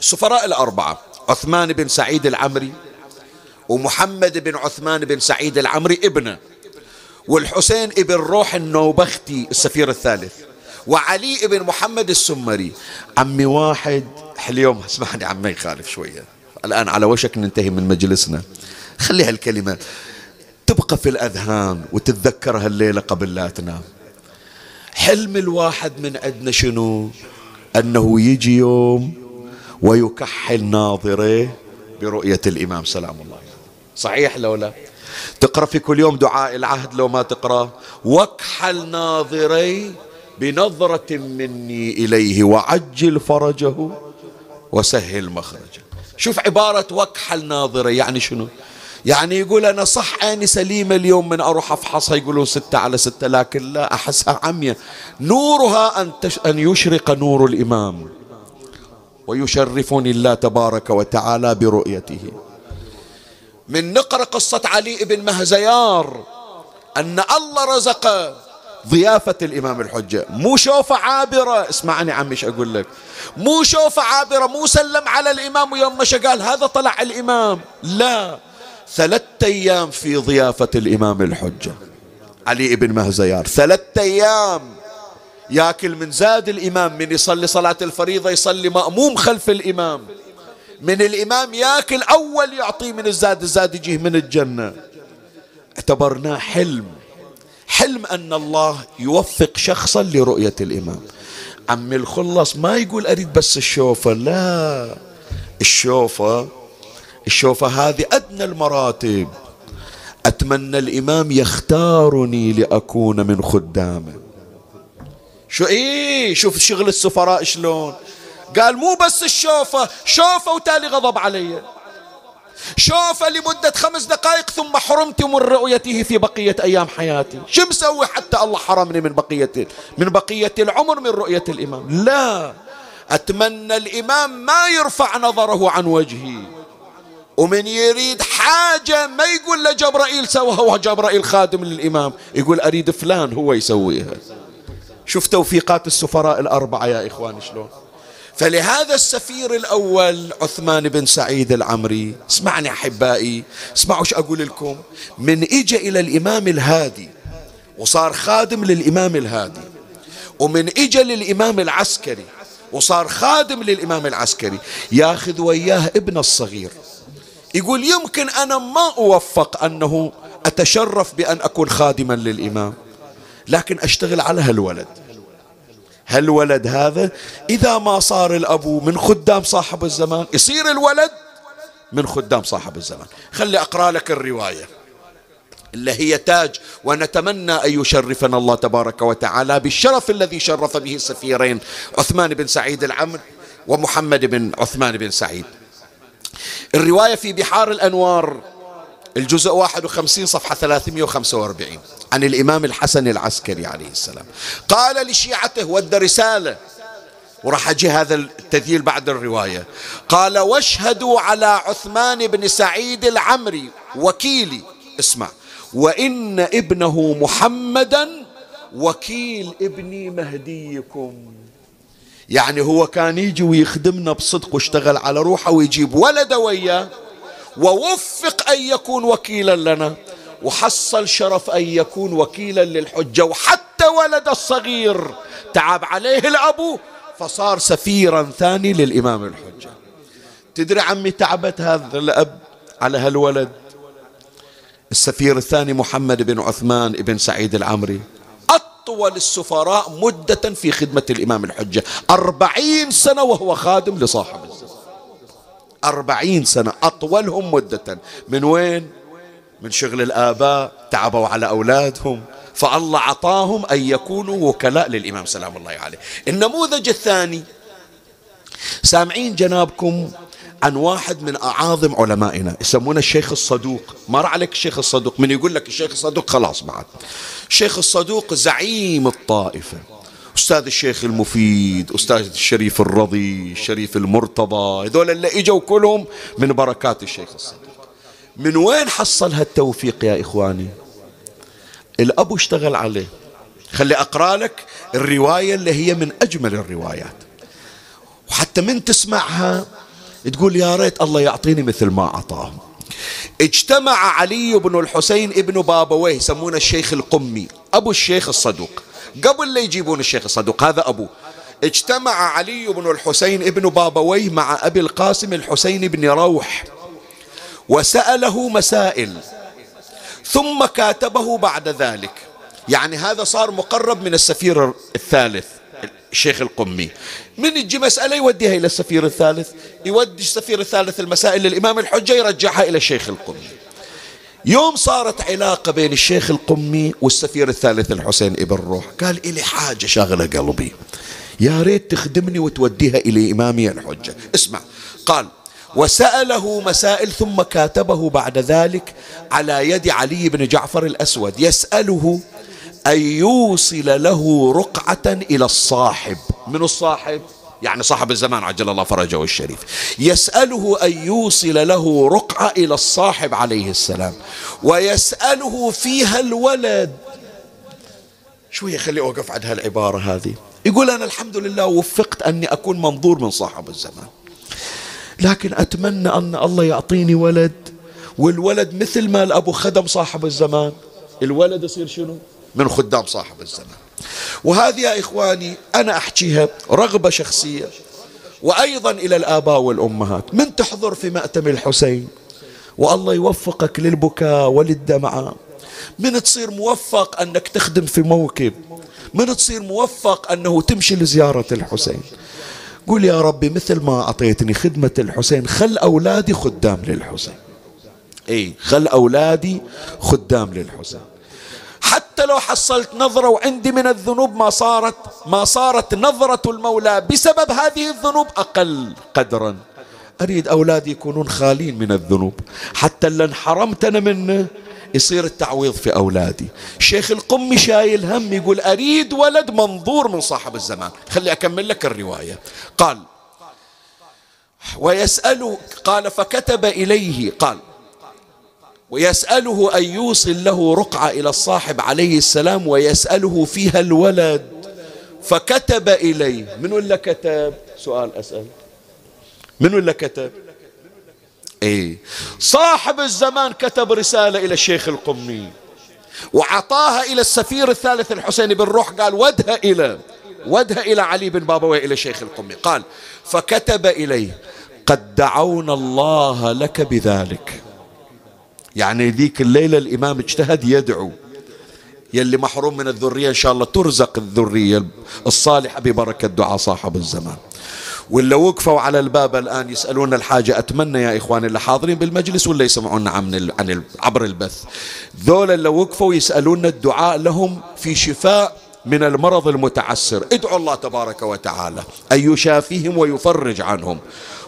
السفراء الأربعة عثمان بن سعيد العمري ومحمد بن عثمان بن سعيد العمري ابنه والحسين ابن روح النوبختي السفير الثالث وعلي بن محمد السمري. عمي واحد. اليوم اسمعني عمي يخالف شوية. الآن على وشك ننتهي من مجلسنا. خلي هالكلمة تبقى في الأذهان وتتذكرها الليلة قبل لا تنام. حلم الواحد من عندنا شنو؟ أنه يجي يوم ويكحل ناظريه برؤية الإمام. سلام الله. صحيح لو لا؟ تقرأ في كل يوم دعاء العهد لو ما تقرأ. واكحل ناظري بنظرة مني إليه وعجل فرجه وسهل مخرجه. شوف عبارة وكحل ناظري يعني شنو؟ يعني يقول أنا صح عيني سليمة اليوم من أروح أفحصها. يقولون ستة على ستة لكن لا أحسها عمية نورها أن, تش... أن يشرق نور الإمام. ويشرفني الله تبارك وتعالى برؤيته. من نقرأ قصة علي بن مهزيار أن الله رزق ضيافة الإمام الحجة. مو شوفة عابرة اسمعني عمي إيش أقول لك. مو شوفة عابرة مو سلم على الإمام ويوم مشى قال هذا طلع الإمام. لا ثلاثة أيام في ضيافة الإمام الحجة. علي بن مهزيار ثلاثة أيام ياكل من زاد الإمام من يصلي صلاة الفريضة يصلي مأموم خلف الإمام. من الإمام ياكل أول يعطيه من الزاد الزاد يجيه من الجنة. اعتبرناه حلم. حلم أن الله يوفق شخصا لرؤية الإمام. عمي الخلص ما يقول أريد بس الشوفة لا. الشوفة الشوفة هذه أدنى المراتب. أتمنى الإمام يختارني لأكون من خدامه. شو إيه؟ شوف شغل السفراء شلون؟ قال مو بس الشوفة شوفة وتالي غضب علي. شوفة لمدة خمس دقائق ثم حرمت من رؤيته في بقية أيام حياتي. شو مسوي حتى الله حرمني من بقية من بقية العمر من رؤية الإمام؟ لا. أتمنى الإمام ما يرفع نظره عن وجهي. ومن يريد حاجة ما يقول لجبرائيل سوها وجبرائيل خادم للإمام. يقول أريد فلان هو يسويها. شوف توفيقات السفراء الأربعة يا إخوان شلون؟ فلهذا السفير الأول عثمان بن سعيد العمري اسمعني أحبائي اسمعوا إيش أقول لكم. من إجا إلى الإمام الهادي وصار خادم للإمام الهادي. ومن إجا للإمام العسكري وصار خادم للإمام العسكري. ياخذ وياه ابن الصغير. يقول يمكن أنا ما أوفق أنه أتشرف بأن أكون خادما للإمام لكن أشتغل على هالولد. هالولد هذا؟ إذا ما صار الأبو من خدام صاحب الزمان يصير الولد من خدام صاحب الزمان. خلي أقرأ لك الرواية. اللي هي تاج ونتمنى أن يشرفنا الله تبارك وتعالى بالشرف الذي شرف به السفيرين عثمان بن سعيد العمر ومحمد بن عثمان بن سعيد. الرواية في بحار الأنوار. الجزء 51 صفحة 345 عن الإمام الحسن العسكري عليه السلام. قال لشيعته ود رسالة. وراح أجي هذا التذييل بعد الرواية. قال واشهدوا على عثمان بن سعيد العمري وكيلي اسمع. وإن ابنه محمدا وكيل ابني مهديكم. يعني هو كان يجي ويخدمنا بصدق واشتغل على روحه ويجيب ولد وياه. ووفق أن يكون وكيلا لنا وحصل شرف أن يكون وكيلا للحجة وحتى ولد الصغير تعب عليه الأبو فصار سفيرا ثاني للإمام الحجة. تدري عمي تعبت هذا الأب على هالولد؟ السفير الثاني محمد بن عثمان بن سعيد العمري. أطول السفراء مدة في خدمة الإمام الحجة أربعين سنة وهو خادم لصاحب الزمان أربعين سنة أطولهم مدة. من وين؟ من شغل الآباء تعبوا على أولادهم. فالله عطاهم أن يكونوا وكلاء للإمام سلام الله عليه. النموذج الثاني سامعين جنابكم عن واحد من أعاظم علمائنا يسمونه الشيخ الصدوق. مر عليك الشيخ الصدوق؟ من يقول لك الشيخ الصدوق خلاص بعد. الشيخ الصدوق زعيم الطائفة. أستاذ الشيخ المفيد أستاذ الشريف الرضي الشريف المرتضى هذول اللي إجوا كلهم من بركات الشيخ الصدوق من وين حصل هالتوفيق يا إخواني؟ الأبو اشتغل عليه. خلي أقرأ لك الرواية اللي هي من أجمل الروايات. وحتى من تسمعها تقول يا ريت الله يعطيني مثل ما أعطاه اجتمع علي بن الحسين ابن بابويه يسمونه الشيخ القمي أبو الشيخ الصدوق. قبل لا يجيبون الشيخ الصدوق هذا أبوه اجتمع علي بن الحسين ابن بابويه مع أبي القاسم الحسين بن روح وسأله مسائل ثم كاتبه بعد ذلك. يعني هذا صار مقرب من السفير الثالث الشيخ القمي. من تجي مسألة يوديها إلى السفير الثالث؟ يودي السفير الثالث المسائل للإمام الحجة يرجعها إلى الشيخ القمي. يوم صارت علاقة بين الشيخ القمي والسفير الثالث الحسين ابن روح. قال إلي حاجة شاغلة قلبي. يا ريت تخدمني وتوديها إلى إمامي الحجة. اسمع. قال وسأله مسائل ثم كاتبه بعد ذلك على يد علي بن جعفر الأسود. يسأله أن يوصل له رقعة إلى الصاحب. من الصاحب؟ يعني صاحب الزمان عجل الله فرجه الشريف. يسأله أن يوصل له رقعة إلى الصاحب عليه السلام ويسأله فيها الولد. شوية خلي أوقف عند هالعبارة هذه. يقول أنا الحمد لله وفقت أني أكون منظور من صاحب الزمان. لكن أتمنى أن الله يعطيني ولد والولد مثل ما الأبو خدم صاحب الزمان. الولد يصير شنو؟ من خدام صاحب الزمان. وهذه يا إخواني أنا أحكيها رغبة شخصية وأيضا إلى الآباء والأمهات. من تحضر في مأتم الحسين؟ والله يوفقك للبكاء وللدمعة. من تصير موفق أنك تخدم في موكب؟ من تصير موفق أنه تمشي لزيارة الحسين؟ قول يا ربي مثل ما أعطيتني خدمة الحسين خل أولادي خدام للحسين. اي خل أولادي خدام للحسين. حتى لو حصلت نظرة وعندي من الذنوب ما صارت ما صارت نظرة المولى بسبب هذه الذنوب أقل قدرا. أريد أولادي يكونون خالين من الذنوب. حتى اللي انحرمت أنا منه يصير التعويض في أولادي. شيخ القمي شايل هم يقول أريد ولد منظور من صاحب الزمان. خلي أكمل لك الرواية. قال ويسأله قال فكتب إليه قال ويسأله أن يوصل له رقعة إلى الصاحب عليه السلام ويسأله فيها الولد. فكتب إليه. من ولا كتب سؤال أسأل. من ولا كتب إيه. صاحب الزمان كتب رسالة إلى الشيخ القمي وعطاها إلى السفير الثالث الحسين بن روح. قال ودها إلى ودها إلى علي بن بابوي إلى الشيخ القمي. قال فكتب إليه قد دعونا الله لك بذلك. يعني ذيك الليلة الإمام اجتهد يدعو. يلي محروم من الذرية إن شاء الله ترزق الذرية الصالحة ببركة دعاء صاحب الزمان. ولا وقفوا على الباب الآن يسألون الحاجة. أتمنى يا إخواني اللي حاضرين بالمجلس ولا يسمعون عن عن عبر البث. ذول اللي وقفوا يسألون الدعاء لهم في شفاء من المرض المتعسر. ادعوا الله تبارك وتعالى. أن يشافيهم ويفرج عنهم.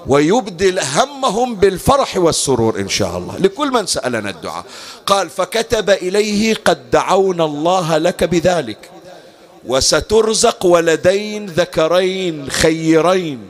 ويبدل همهم بالفرح والسرور إن شاء الله. لكل من سألنا الدعاء. قال فكتب إليه قد دعونا الله لك بذلك. وسترزق ولدين ذكرين خيرين.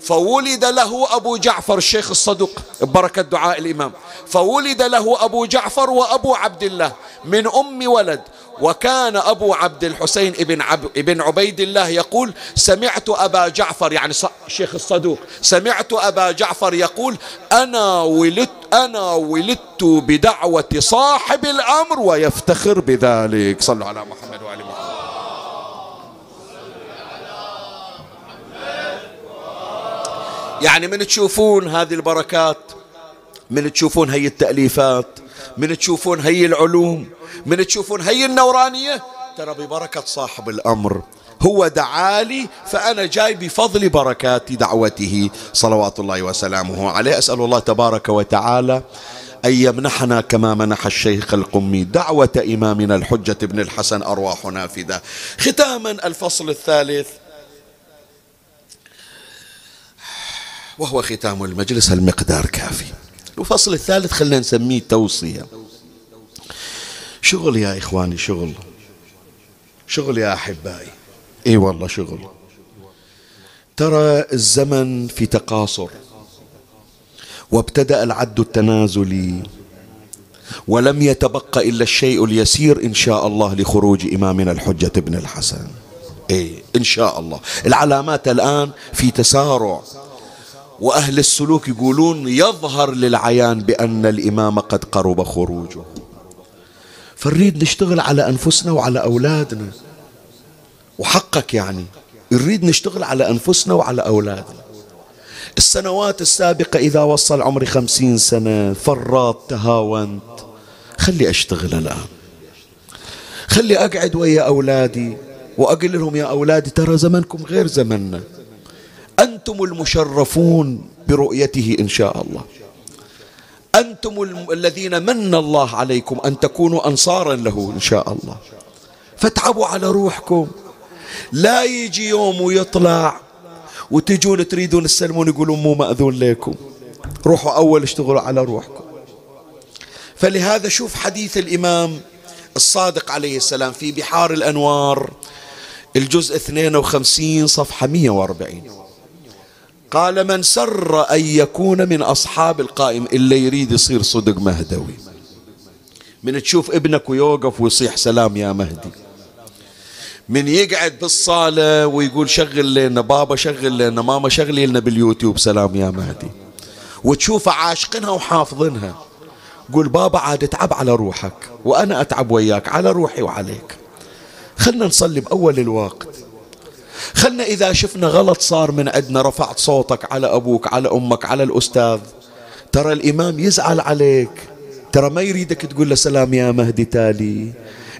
فولد له أبو جعفر الشيخ الصدوق. ببركة دعاء الإمام. فولد له أبو جعفر وأبو عبد الله من أم ولد. وكان أبو عبد الحسين ابن, عب ابن عبيد الله يقول سمعت أبا جعفر يعني الشيخ الصدوق سمعت أبا جعفر يقول أنا ولدت أنا ولدت بدعوة صاحب الأمر ويفتخر بذلك. صلوا على محمد وعلى محمد. يعني من تشوفون هذه البركات؟ من تشوفون هي التأليفات؟ من تشوفون هي العلوم من تشوفون هي النورانية؟ ترى ببركة صاحب الأمر. هو دعالي فأنا جاي بفضل بركات دعوته. صلوات الله وسلامه عليه. أسأل الله تبارك وتعالى أن يمنحنا كما منح الشيخ القمي دعوة إمامنا الحجة بن الحسن أرواح نافذة. ختاما الفصل الثالث. وهو ختام المجلس المقدار كافي. الفصل الثالث خلينا نسميه توصية. شغل يا إخواني شغل. شغل يا أحبائي. إي والله شغل. ترى الزمن في تقاصر وابتدأ العد التنازلي ولم يتبقى إلا الشيء اليسير إن شاء الله لخروج إمامنا الحجة ابن الحسن. إيه إن شاء الله. العلامات الآن في تسارع. وأهل السلوك يقولون يظهر للعيان بأن الإمام قد قرب خروجه. فنريد نشتغل على أنفسنا وعلى أولادنا. وحقك يعني. نريد نشتغل على أنفسنا وعلى أولادنا. السنوات السابقة إذا وصل عمري خمسين سنة فرات تهاونت. خلي أشتغل الآن. خلي أقعد ويا أولادي. وأقول لهم يا أولادي ترى زمنكم غير زمننا. أنتم المشرفون برؤيته إن شاء الله. أنتم الذين من الله عليكم أن تكونوا أنصارا له إن شاء الله. فاتعبوا على روحكم. لا يجي يوم ويطلع وتجون تريدون تسلمون يقولون مو مأذون لكم. روحوا أول اشتغلوا على روحكم. فلهذا شوف حديث الإمام الصادق عليه السلام في بحار الأنوار الجزء 52 صفحة 140 قال من سر أن يكون من أصحاب القائم إلا يريد يصير صدق مهدوي. من تشوف ابنك ويوقف ويصيح سلام يا مهدي. من يقعد بالصالة ويقول شغل لنا بابا شغل لنا ماما شغلي لنا باليوتيوب سلام يا مهدي. وتشوفه عاشقنها وحافظنها. قول بابا عاد اتعب على روحك وأنا أتعب وياك على روحي وعليك. خلنا نصلي بأول الوقت. خلنا إذا شفنا غلط صار من عندنا رفعت صوتك على أبوك على أمك على الأستاذ. ترى الإمام يزعل عليك. ترى ما يريدك تقول له سلام يا مهدي تالي.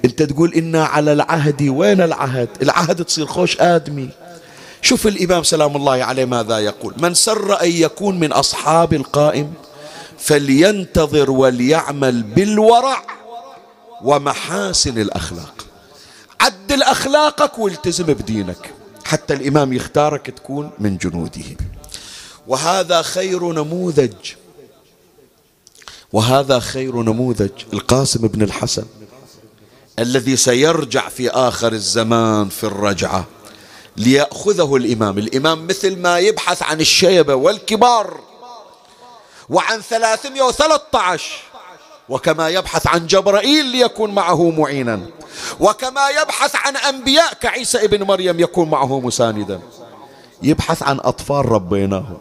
أنت تقول إنا على العهد وين العهد؟ العهد تصير خوش آدمي. شوف الإمام سلام الله عليه ماذا يقول. من سر أن يكون من أصحاب القائم فلينتظر وليعمل بالورع ومحاسن الأخلاق. عدل أخلاقك والتزم بدينك. حتى الإمام يختارك تكون من جنوده. وهذا خير نموذج. وهذا خير نموذج. القاسم بن الحسن الذي سيرجع في آخر الزمان في الرجعة ليأخذه الإمام. الإمام مثل ما يبحث عن الشيبة والكبار. وعن ثلاثمائة وثلاثة عشر وكما يبحث عن جبرائيل ليكون معه معينا. وكما يبحث عن أنبياء كعيسى ابن مريم يكون معه مساندا. يبحث عن أطفال ربيناهم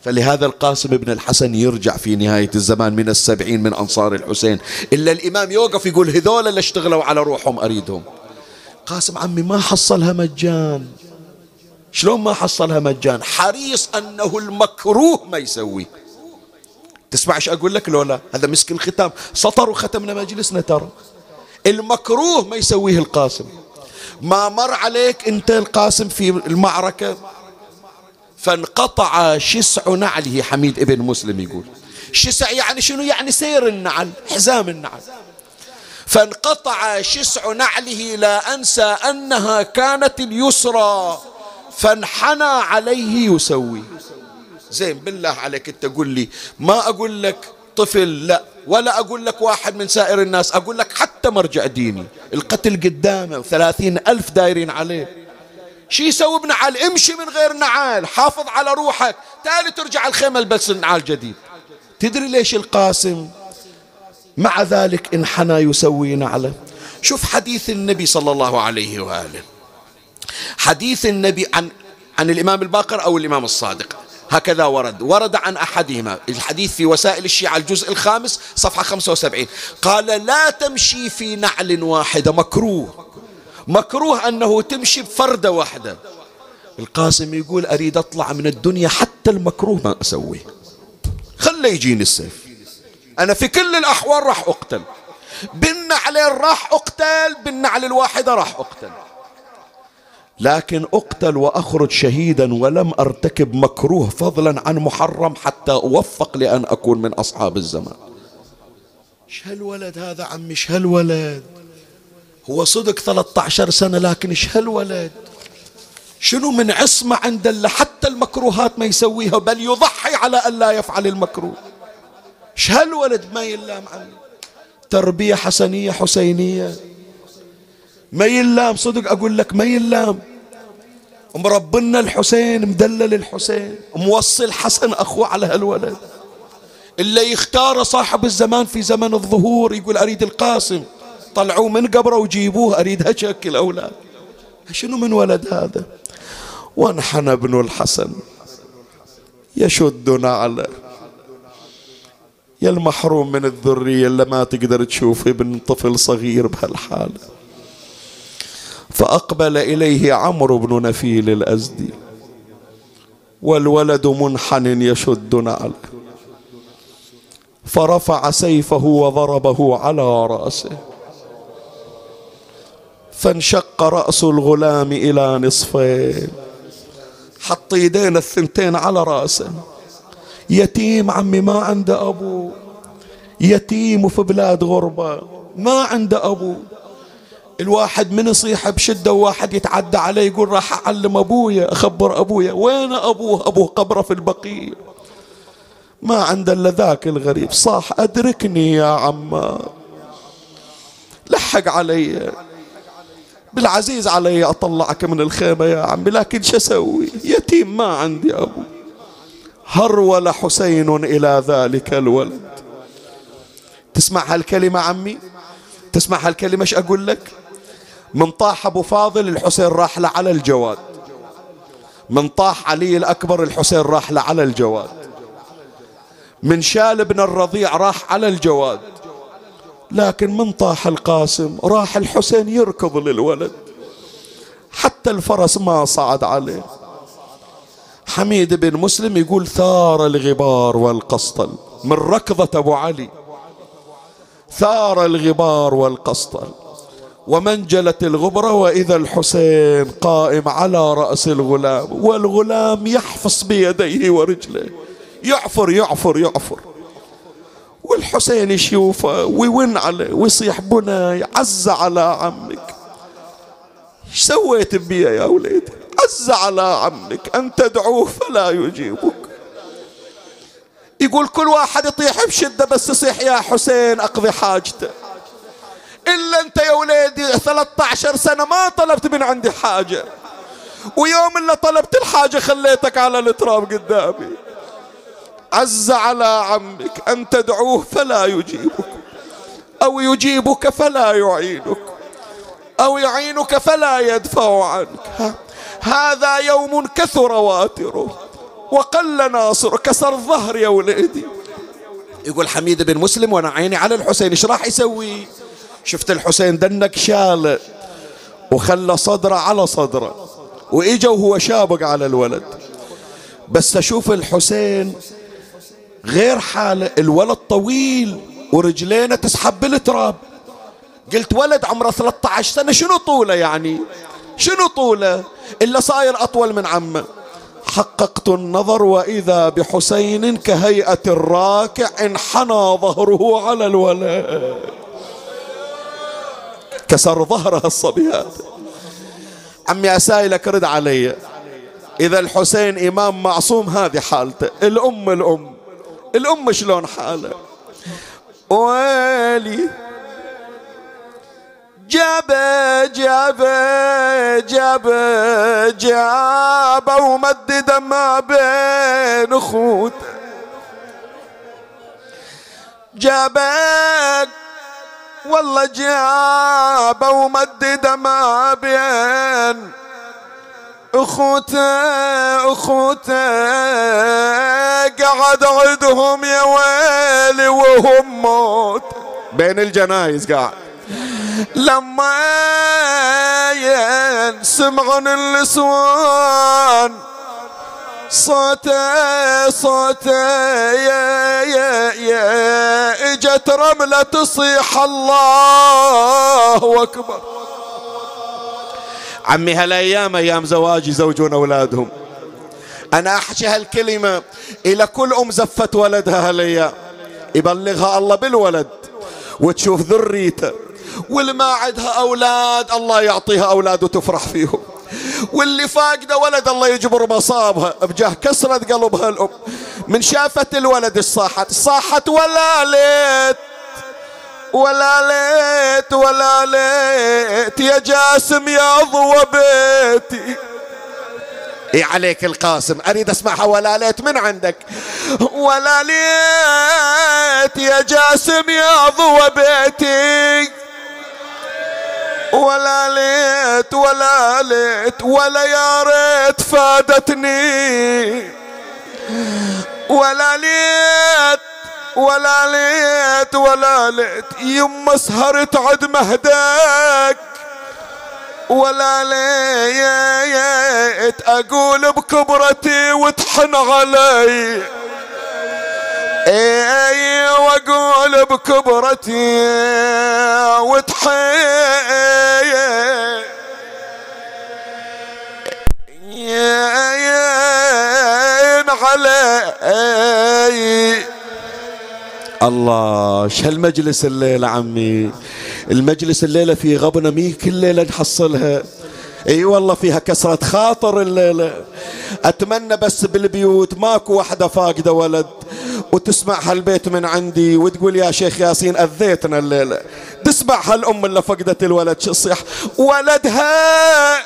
فلهذا القاسم بن الحسن يرجع في نهاية الزمان من السبعين من أنصار الحسين إلا الإمام يوقف يقول هذول اللي اشتغلوا على روحهم أريدهم. قاسم عمي ما حصلها مجان. شلون ما حصلها مجان؟ حريص أنه المكروه ما يسوي. تسمع إيش أقول لك لولا؟ هذا مسك الختام سطر وختمنا مجلسنا ترى. المكروه ما يسويه القاسم. ما مر عليك أنت القاسم في المعركة؟ فانقطع شسع نعله حميد ابن مسلم يقول. شسع يعني شنو؟ يعني سير النعل حزام النعل. فانقطع شسع نعله لا أنسى أنها كانت اليسرى. فانحنى عليه يسوي. زين بالله عليك انت قول لي. ما أقول لك طفل لا. ولا أقول لك واحد من سائر الناس. أقول لك حتى مرجع ديني. القتل قدامه وثلاثين ألف دايرين عليه. شي يسوي بنعال امشي من غير نعال. حافظ على روحك. تالي ترجع الخيمة البس نعال جديد. تدري ليش القاسم مع ذلك انحنى يسوي نعله شوف حديث النبي صلى الله عليه وآله. حديث النبي عن عن الإمام الباقر أو الإمام الصادق. هكذا ورد. ورد عن أحدهما. الحديث في وسائل الشيعة الجزء الخامس صفحة 75 قال لا تمشي في نعل واحدة مكروه. مكروه أنه تمشي بفردة واحدة. القاسم يقول أريد أطلع من الدنيا حتى المكروه ما أسويه. خله يجيني السيف. أنا في كل الأحوال راح أقتل. بالنعلين راح أقتل بالنعل الواحدة راح أقتل. لكن أقتل وأخرج شهيدا ولم أرتكب مكروه فضلا عن محرم حتى أوفق لأن أكون من أصحاب الزمان. إيش هالولد هذا عمي إيش هالولد. هو صدق 13 سنة لكن إيش هالولد. شنو من عصمة عند الله حتى المكروهات ما يسويها بل يضحي على أن لا يفعل المكروه. إيش هالولد ما يلام عنه تربية حسنية حسينية. ما يلام صدق أقول لك ما يلام. مربنا الحسين مدلل الحسين موصي الحسن أخوه على هالولد. اللي يختار صاحب الزمان في زمن الظهور يقول أريد القاسم. طلعوه من قبره وجيبوه أريد هشك الأولاد. شنو من ولد هذا؟ وانحنى ابن الحسن. يشدنا على. يا المحروم من الذرية اللي ما تقدر تشوف ابن طفل صغير بهالحالة. فأقبل إليه عمرو بن نفيل الأزدي والولد منحن يشد عليه. فرفع سيفه وضربه على رأسه. فانشق رأس الغلام إلى نصفين. حط يدين الثنتين على رأسه. يتيم عمي ما عنده أبو. يتيم وفي بلاد غربة ما عنده أبو. الواحد من يصيح بشدة وواحد يتعدى عليه يقول راح أعلم أبويا أخبر أبويا وين أبوه؟ أبوه قبره في البقيع. ما عنده إلا ذاك الغريب. صاح أدركني يا عمار لحق علي. بالعزيز علي أطلعك من الخيمة يا عمي لكن شو أسوي؟ يتيم ما عندي أبو. هرول حسين إلى ذلك الولد. تسمع هالكلمة عمي؟ تسمع هالكلمة إيش أقول لك؟ من طاح أبو فاضل الحسين راح له على الجواد. من طاح علي الأكبر الحسين راح له على الجواد. من شال ابن الرضيع راح على الجواد. لكن من طاح القاسم راح الحسين يركض للولد. حتى الفرس ما صعد عليه. حميد بن مسلم يقول ثار الغبار والقسطل. من ركضة أبو علي ثار الغبار والقسطل. ومنجلت الغبرة وإذا الحسين قائم على رأس الغلام والغلام يحفص بيديه ورجليه يعفر يعفر يعفر. والحسين يشوفه ويون عليه ويصيح بناي عز على عمك. إيش سويت بيه يا وليدي؟ عز على عمك أن تدعوه فلا يجيبك. يقول كل واحد يطيح بشدة بس يصيح يا حسين أقضي حاجته. إلا أنت يا وليدي 13 سنة ما طلبت من عندي حاجة. ويوم اللي طلبت الحاجة خليتك على التراب قدامي. عز على عمك أن تدعوه فلا يجيبك أو يجيبك فلا يعينك أو يعينك فلا يدفع عنك. هذا يوم كثر واتره وقل ناصر كسر الظهر يا وليدي يقول حميد بن مسلم وأنا عيني على الحسين إيش راح يسوي؟ شفت الحسين دنك شال وخلى صدره على صدره وإجا وهو شابق على الولد. بس أشوف الحسين غير حاله الولد طويل ورجلينه تسحب بالتراب. قلت ولد عمره 13 سنة شنو طوله يعني؟ شنو طوله؟ إلا صاير أطول من عمه. حققت النظر وإذا بحسين كهيئة الراكع انحنى ظهره على الولد. كسر ظهره الصبي هذا عمي أسايلك رد علي. إذا الحسين إمام معصوم هذه حالته. الأم الأم. الأم شلون حالة؟ ويلي جاب جاب جاب جاب ومدد ما بين أخوته. جابك والله جاب ومدد ما بين. أخوته أخوته قعد عدهم يا ويلي وهم موت. بين الجنايز قاعد. لما سمعن النسوان صوته صوته يا يا يا. إجت رملة تصيح الله أكبر. عمي هالأيام أيام زواجي يزوجون أولادهم. أنا أحكي هالكلمة إلى كل أم زفت ولدها هالأيام. يبلغها الله بالولد وتشوف ذريته. واللي ما عندها أولاد الله يعطيها أولاد وتفرح فيهم. واللي فاقده ولد الله يجبر مصابها. بجاه كسرة قلبها الأم. من شافت الولد صاحت؟ صاحت ولا ليت. ولا ليت ولا ليت. يا جاسم يا ضوى بيتي. اي عليك القاسم؟ أريد أسمعها. ولا ليت من عندك؟ ولا ليت يا جاسم يا ضوى بيتي. ولا ليت ولا ليت ولا يا ريت فادتني. ولا ليت ولا ليت ولا ليت يما سهرت عد مهداك. ولا ليت أقول بكبرتي وتحن علي. إي وأقول بكبرتي وتحين علي. الله شو هالمجلس الليلة عمي؟ المجلس الليلة في غبنة مي كل ليلة نحصلها. إي والله فيها كسرة خاطر الليلة أتمنى بس بالبيوت ماكو واحدة فاقدة ولد وتسمع هالبيت من عندي وتقول يا شيخ ياسين أذيتنا الليلة تسمع هالأم اللي فقدت الولد شو صيح ولدها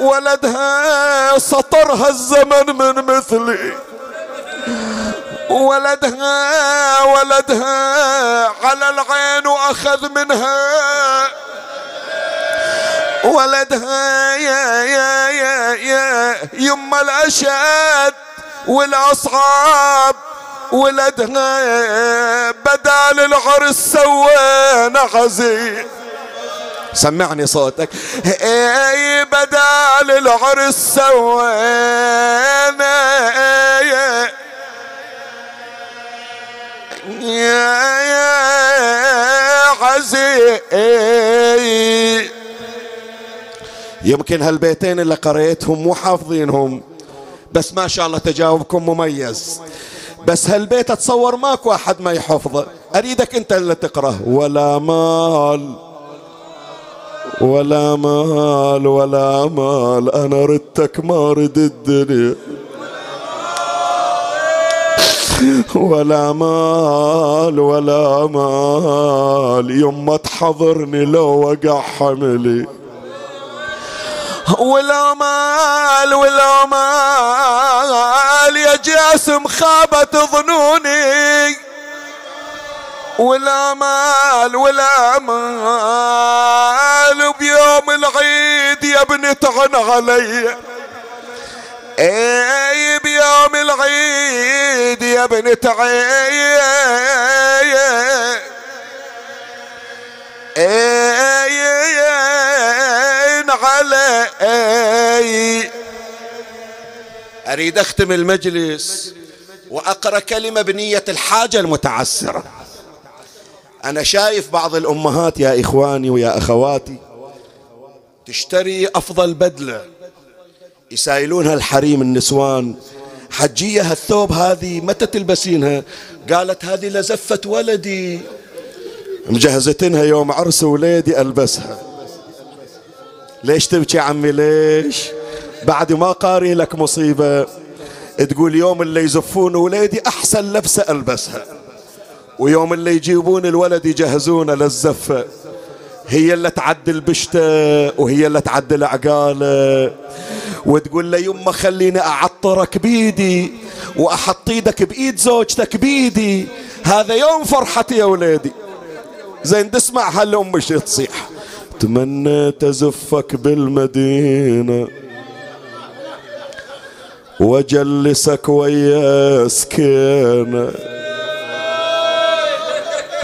ولدها سطرها الزمن من مثلي. ولدها ولدها على العين وأخذ منها. ولدها يا يا يا يا يما الأشد والاصعاب ولدها بدال العرس سوينا غزي سمعني صوتك. أي بدال العرس سوينا. يا يا عزي يمكن هالبيتين اللي قريتهم مو حافظينهم. بس ما شاء الله تجاوبكم مميز. بس هالبيت اتصور ماكو أحد ما يحفظه. أريدك أنت اللي تقرأه. ولا مال. ولا مال ولا مال. أنا ردتك ما رد الدنيا. ولا مال ولا مال. يما تحضرني لو وقع حملي. ولا مال ولا مال يا جاسم خابت ظنوني ولا مال ولا مال بيوم العيد يا ابني تعن علي اي بيوم العيد يا ابني تعين علي. أريد أختم المجلس وأقرأ كلمة بنية الحاجة المتعسرة. أنا شايف بعض الأمهات يا إخواني ويا أخواتي تشتري أفضل بدلة يسايلونها الحريم النسوان. حجية هالثوب هذه متى تلبسينها؟ قالت هذه لزفة ولدي. مجهزتنها يوم عرس وليدي ألبسها. ليش تبكي عمي؟ ليش؟ بعد ما قاري لك مصيبة تقول يوم اللي يزفون وليدي أحسن لبسة ألبسها ويوم اللي يجيبون الولد يجهزونه للزفة. هي اللي تعدل بشته وهي اللي تعدل عقاله. وتقول له يما خليني أعطرك بيدي وأحط إيدك بإيد زوجتك بيدي. هذا يوم فرحتي يا وليدي زين تسمع هالام مش تصيح. تمنيت ازفك بالمدينة واجلسك ويا سكينة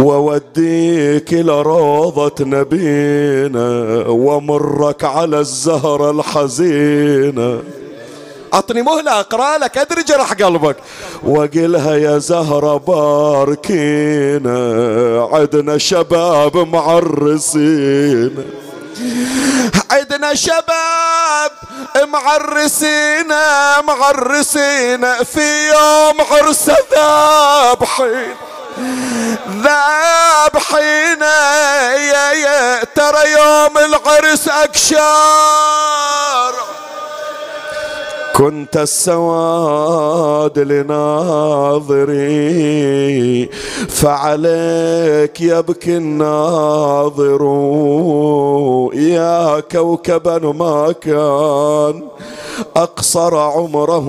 ووديك إلى روضة نبينا ومرك على الزهرة الحزينة. أعطني مهلة أقرأ لك أدري جرح قلبك. وقلها يا زهرة باركينا عدنا شباب معرسين. عدنا شباب معرسينا معرسينا في يوم عرس ذابحين ذابحين يا يا ترى يوم العرس أكشار كنت السواد لناظري فعليك يبكي الناظر. يا كوكبا ما كان أقصر عمره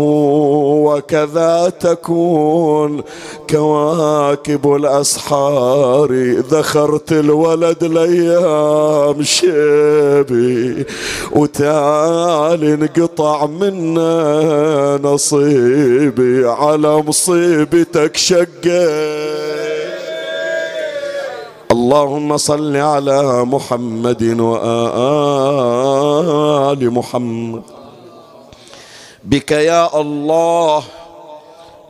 وكذا تكون كواكب الأسحار ذخرت الولد ليام شيبي وتعال انقطع منا نصيبي على مصيبتك شقيت. اللهم صل على محمد وآل محمد. بك يا الله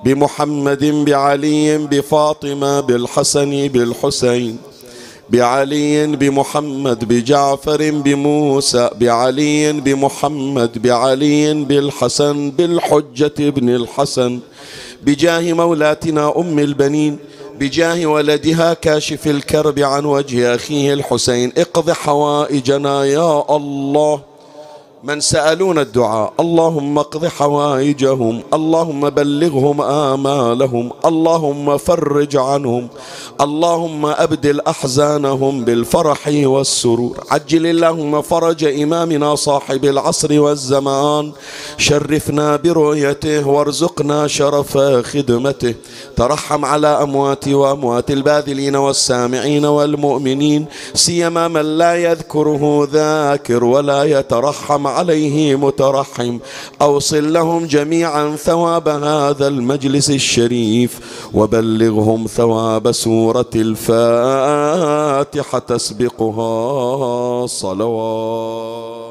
بمحمد بعلي بفاطمة بالحسن بالحسين بعلي بمحمد بجعفر بموسى بعلي بمحمد بعلي بالحسن بالحجة ابن الحسن بجاه مولاتنا أم البنين بجاه ولدها كاشف الكرب عن وجه أخيه الحسين. اقض حوائجنا يا الله. من سألون الدعاء اللهم اقض حوائجهم اللهم بلغهم آمالهم اللهم فرج عنهم اللهم أبدل أحزانهم بالفرح والسرور. عجل اللهم فرج إمامنا صاحب العصر والزمان. شرفنا برؤيته وارزقنا شرف خدمته. ترحم على أموات وأموات الباذلين والسامعين والمؤمنين سيما من لا يذكره ذاكر ولا يترحم عليه مترحم. أوصل لهم جميعا ثواب هذا المجلس الشريف وبلغهم ثواب سورة الفاتحة تسبقها صلوات.